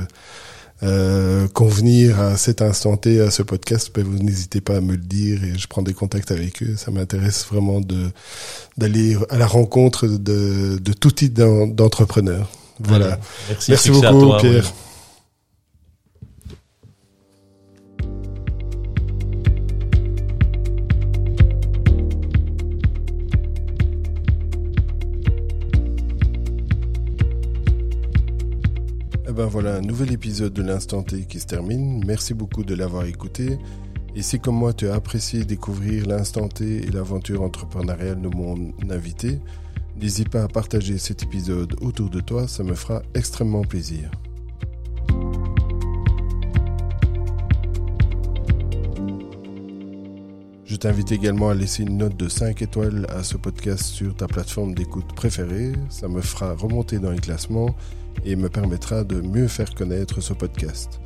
euh, convenir à cet instant T, à ce podcast, ben, vous n'hésitez pas à me le dire et je prends des contacts avec eux. Ça m'intéresse vraiment de d'aller à la rencontre de, de tout type d'en- d'entrepreneurs. Voilà. Allez, Merci, Merci beaucoup, toi, Pierre. ouais. Ben voilà, un nouvel épisode de l'Instant T qui se termine. Merci beaucoup de l'avoir écouté. Et si comme moi tu as apprécié découvrir l'instant T et l'aventure entrepreneuriale de mon invité, n'hésite pas à partager cet épisode autour de toi, ça me fera extrêmement plaisir. Je t'invite également à laisser une note de 5 étoiles à ce podcast sur ta plateforme d'écoute préférée. Ça me fera remonter dans les classements et me permettra de mieux faire connaître ce podcast.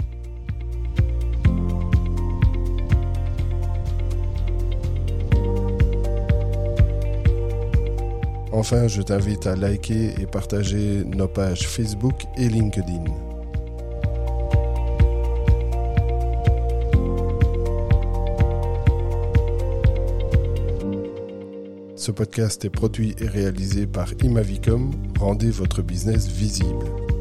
Enfin, je t'invite à liker et partager nos pages Facebook et LinkedIn. Ce podcast est produit et réalisé par Imavicom. Rendez votre business visible.